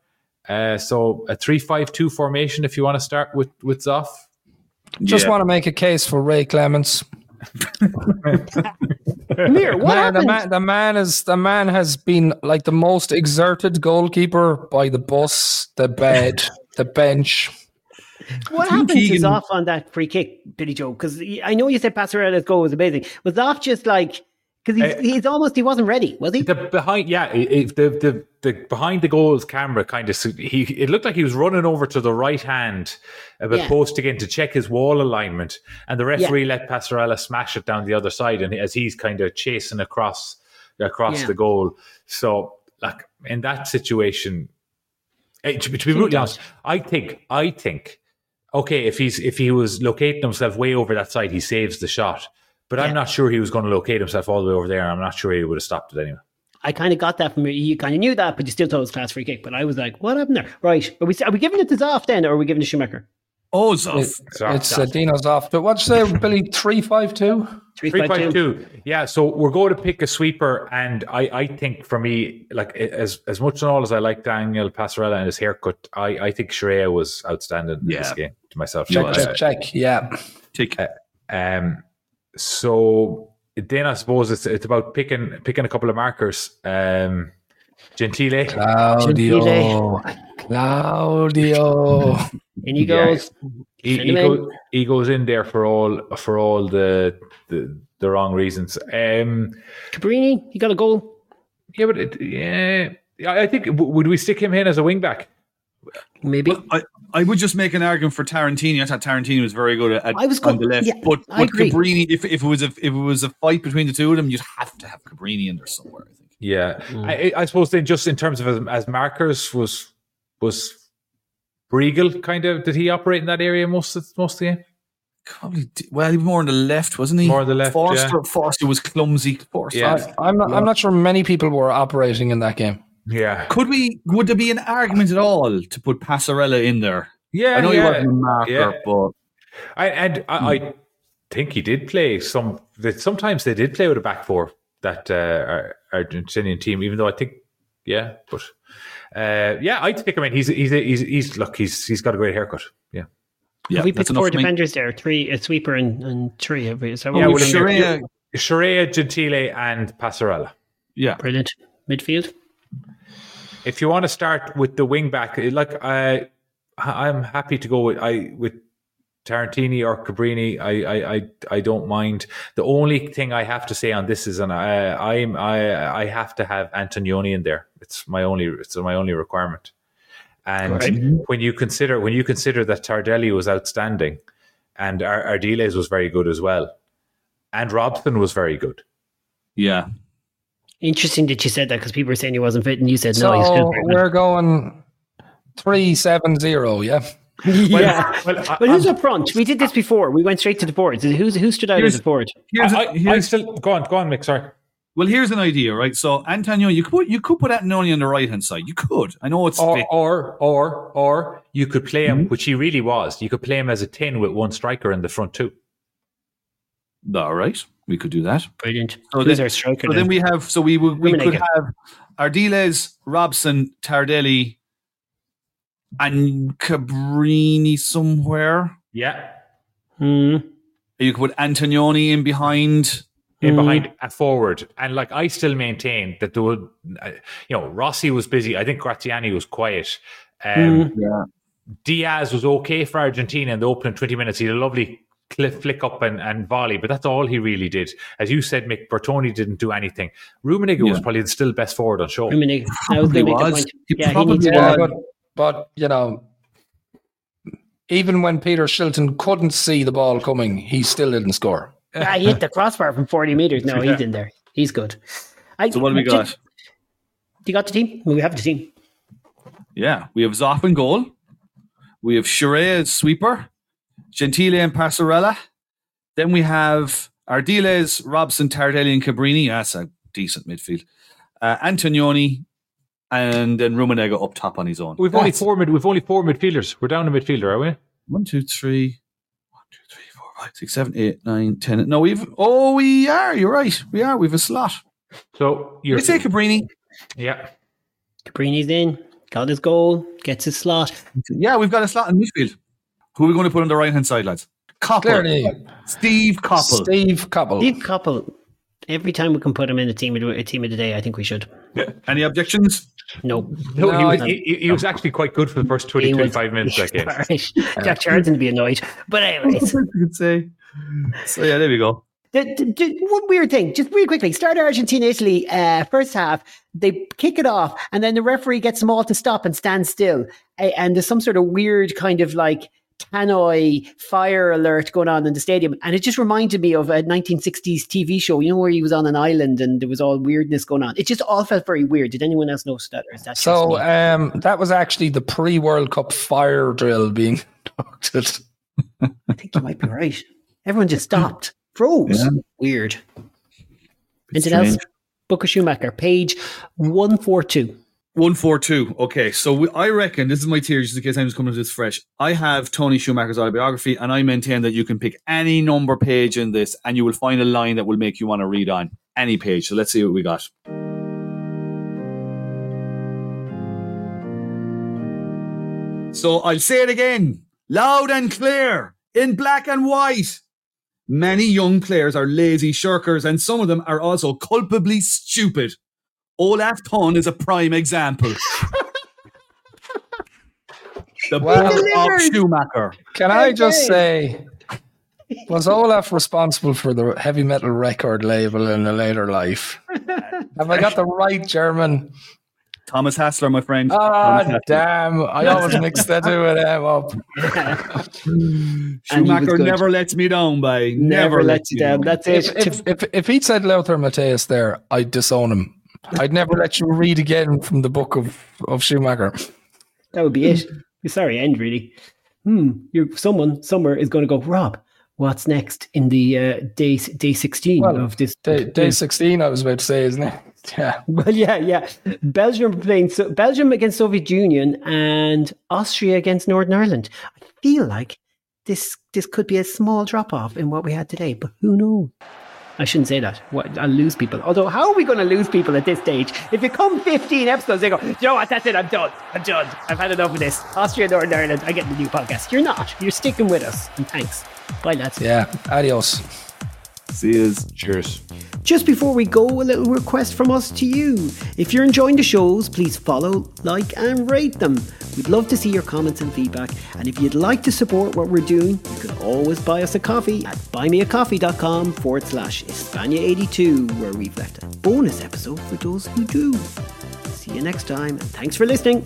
Uh, so a three-five-two formation. If you want to start with with Zoff, Just Yeah. want to make a case for Ray Clemence. [laughs] Mir, what man, the happened? man, the man is the man has been like the most exerted goalkeeper by the bus, the bed, [laughs] the bench. What think happened to Keegan- Zoff on that free kick, Billy Joe? Because I know you said Passarella's goal was amazing. Was Zoff just like because he's, Uh, he's almost he wasn't ready, was he? the behind, yeah, it, the, the the behind the goals camera kind of he. It looked like he was running over to the right hand of a Yeah. post again to check his wall alignment, and the referee let Passarella smash it down the other side, and as he's kind of chasing across across Yeah. the goal. So, like in that situation, eh, to, to be brutally honest, I think I think okay if he's if he was locating himself way over that side, he saves the shot. But Yeah. I'm not sure he was going to locate himself all the way over there. I'm not sure he would have stopped it anyway. I kind of got that from you. You kind of knew that, but you still thought it was class free kick. But I was like, what happened there? Right. Are we, are we giving it to Zoff then, or are we giving it to Schumacher? Oh, Zoff. So- It's uh, Dino's off. But what'd you say, Billy? Three five two. Three, Three five, five two. two. Yeah, so we're going to pick a sweeper, and I, I think for me, like as as much and all as I like Daniel Passarella and his haircut, I, I think Scirea was outstanding in this game to myself. Check, was. check, check. Yeah. Tick. Um, so then I suppose it's it's about picking picking a couple of markers. Um, Gentile, Claudio. Claudio. [laughs] And he Yeah. goes, he, Send he, go, he goes in there for all for all the the, the wrong reasons. Um, Cabrini, he got a goal. yeah, but it, yeah, I I think would we stick him in as a wing back? Maybe. I, I would just make an argument for Tarantini. I thought Tarantini was very good at I was on go- the left, yeah, but but. Cabrini, if, if it was a if it was a fight between the two of them, you'd have to have Cabrini in there somewhere. I think. Yeah, Mm. I, I suppose then just in terms of as, as markers was was Briegel kind of did he operate in that area most of most of the game? Probably well, he was more on the left, wasn't he? More on the left, Forster, Forster was clumsy. Forster. Yeah. I, I'm not. I'm not sure many people were operating in that game. Yeah, Could we? Would there be an argument at all to put Passarella in there? yeah, I know he yeah. wasn't a marker, yeah. but I, and I, I think he did play some. That sometimes they did play with a back four that uh, Argentinian team, even though I think, yeah, but uh, yeah, I'd pick him in. He's he's he's he's look, he's he's got a great haircut. Yeah, yeah, Have we that's picked four for me. defenders there? Three, a sweeper and, and three. Have we? Is that what Yeah, well, did? Scirea, Scirea, Gentile, and Passarella. yeah, Brilliant. Midfield. If you want to start with the wing back, like I, I'm happy to go with I with Tarantini or Cabrini. I, I, I, I don't mind. The only thing I have to say on this is, and I, I'm, I, I have to have Antognoni in there. It's my only, it's my only requirement. And Right. when you consider when you consider that Tardelli was outstanding, and Ar- Ardiles was very good as well, and Robson was very good. yeah. Interesting that you said that because people were saying he wasn't fit, and you said So no. He's still we're going three seven zero. Yeah. [laughs] yeah. well, I- Well, who's I'm- up front? We did this before. We went straight to the board. Who's who stood out Here's- as a forward? Here's, I, a, I, I here's still go on, go on, Mick. Sorry. well, here's an idea, right? So Antonio, you could put you could put Antognoni on the right hand side. You could. I know it's Or, thick. or, or, or you could play Mm-hmm. him, which he really was. You could play him as a ten with one striker in the front too. All right. We could do that. Brilliant. So who's then- our striker? So then we have so we would we could Rummenigge. have Ardiles, Robson, Tardelli, and Cabrini somewhere. Yeah, Hmm. You could put Antognoni in behind. in Mm. behind and forward, and like I still maintain that there would, uh, you know, Rossi was busy. I think Graziani was quiet. Um, Yeah. Diaz was okay for Argentina in the opening twenty minutes. He had a lovely cliff flick up and, and volley, but that's all he really did. As you said, Mick Bertoni didn't do anything. Rummenigge was Yeah. probably still best forward on show. Rummenigge. I was going to make was. He yeah, probably needs to Yeah, was. but but you know, even when Peter Shilton couldn't see the ball coming, he still didn't score. Ah, he hit the crossbar from 40 metres. No, he's in there. He's good. I, So what do we did- got? You got the team? Well, we have the team. Yeah, we have Zoff in goal. We have Scirea as sweeper, Gentile and Passarella. Then we have Ardiles, Robson, Tardelli, and Cabrini. That's a decent midfield. Uh, Antognoni, and then Rummenigge up top on his own. We've only four mid. We've only four midfielders. We're down a midfielder, are we? One, two, three. One, two, three, four, Five, six, seven, eight, nine, ten. No, we've. Oh, we are. You're right. We are. We've a slot. So you're say Cabrini. yeah. Cabrini's in, got his goal, gets his slot. Yeah, we've got a slot in midfield. Who are we going to put on the right hand side, lads? Coppell. Clearly, Steve Coppell. Steve Coppell. Steve Couple. Every time we can put him in a team of the, a team of the day, I think we should. Any objections? No. No, No, he, was, I- he, he was actually quite good for the first 20, 25 minutes that game. [laughs] Right. Jack Charlton to be annoyed. But anyways, [laughs] you could say. So yeah, there we go. the, the, the- one weird thing, just really quickly, start Argentina Italy uh, first half, they kick it off, and then the referee gets them all to stop and stand still, and there's some sort of weird kind of like tannoy fire alert going on in the stadium, and it just reminded me of a 1960s TV show, you know, where he was on an island and there was all weirdness going on. It just all felt very weird. Did anyone else notice that, or is that So um, that was actually the pre-World Cup fire drill being [laughs] conducted. I think you might be right. Everyone just stopped, froze. Yeah. Weird. It's Anything else? strange. Book of Schumacher, page 142. One four two. Okay, so we, I reckon this is my theory, just in case I'm just coming to this fresh. I have Toni Schumacher's autobiography, and I maintain that you can pick any number page in this, and you will find a line that will make you want to read on any page. So let's see what we got. So I'll say it again, loud and clear, in black and white. Many young players are lazy shirkers, and some of them are also culpably stupid. Olaf Thon is a prime example. the Wow. of Schumacher. Can I just say, was Olaf responsible for the heavy metal record label in a later life? Have I got the right German? Thomas Hassler, my friend. Thomas Ah, Hassler. damn! I always mix the two of them up. Schumacher never lets me down, by Never, never, lets you down. That's If, it. if, if, if he'd said Lothar Matthäus there, I'd disown him. I'd never let you read again from the book of, of Schumacher. that would be it. Sorry, end really. Hmm. You someone somewhere is going to go. Rob, what's next in the uh, day day sixteen Well, of this Day, day 16, I was about to say, isn't it? [laughs] Yeah. Well, yeah, yeah. Belgium playing so Belgium against Soviet Union and Austria against Northern Ireland. I feel like this this could be a small drop off in what we had today, but who knows? I shouldn't say that. What, I'll lose people. Although, how are we going to lose people at this stage? If you come 15 episodes, they go, you know what, that's it, I'm done. I'm done. I've had enough of this. Austria, Northern Ireland, I get the new podcast. You're not. You're sticking with us. And thanks. Bye, lads. Yeah. Adios. See yous. Cheers. Just before we go, a little request from us to you. If you're enjoying the shows, please follow, like, and rate them. We'd love to see your comments and feedback. And if you'd like to support what we're doing, you can always buy us a coffee at buymeacoffee.com forward slash Hispania82, where we've left a bonus episode for those who do. See you next time, and thanks for listening.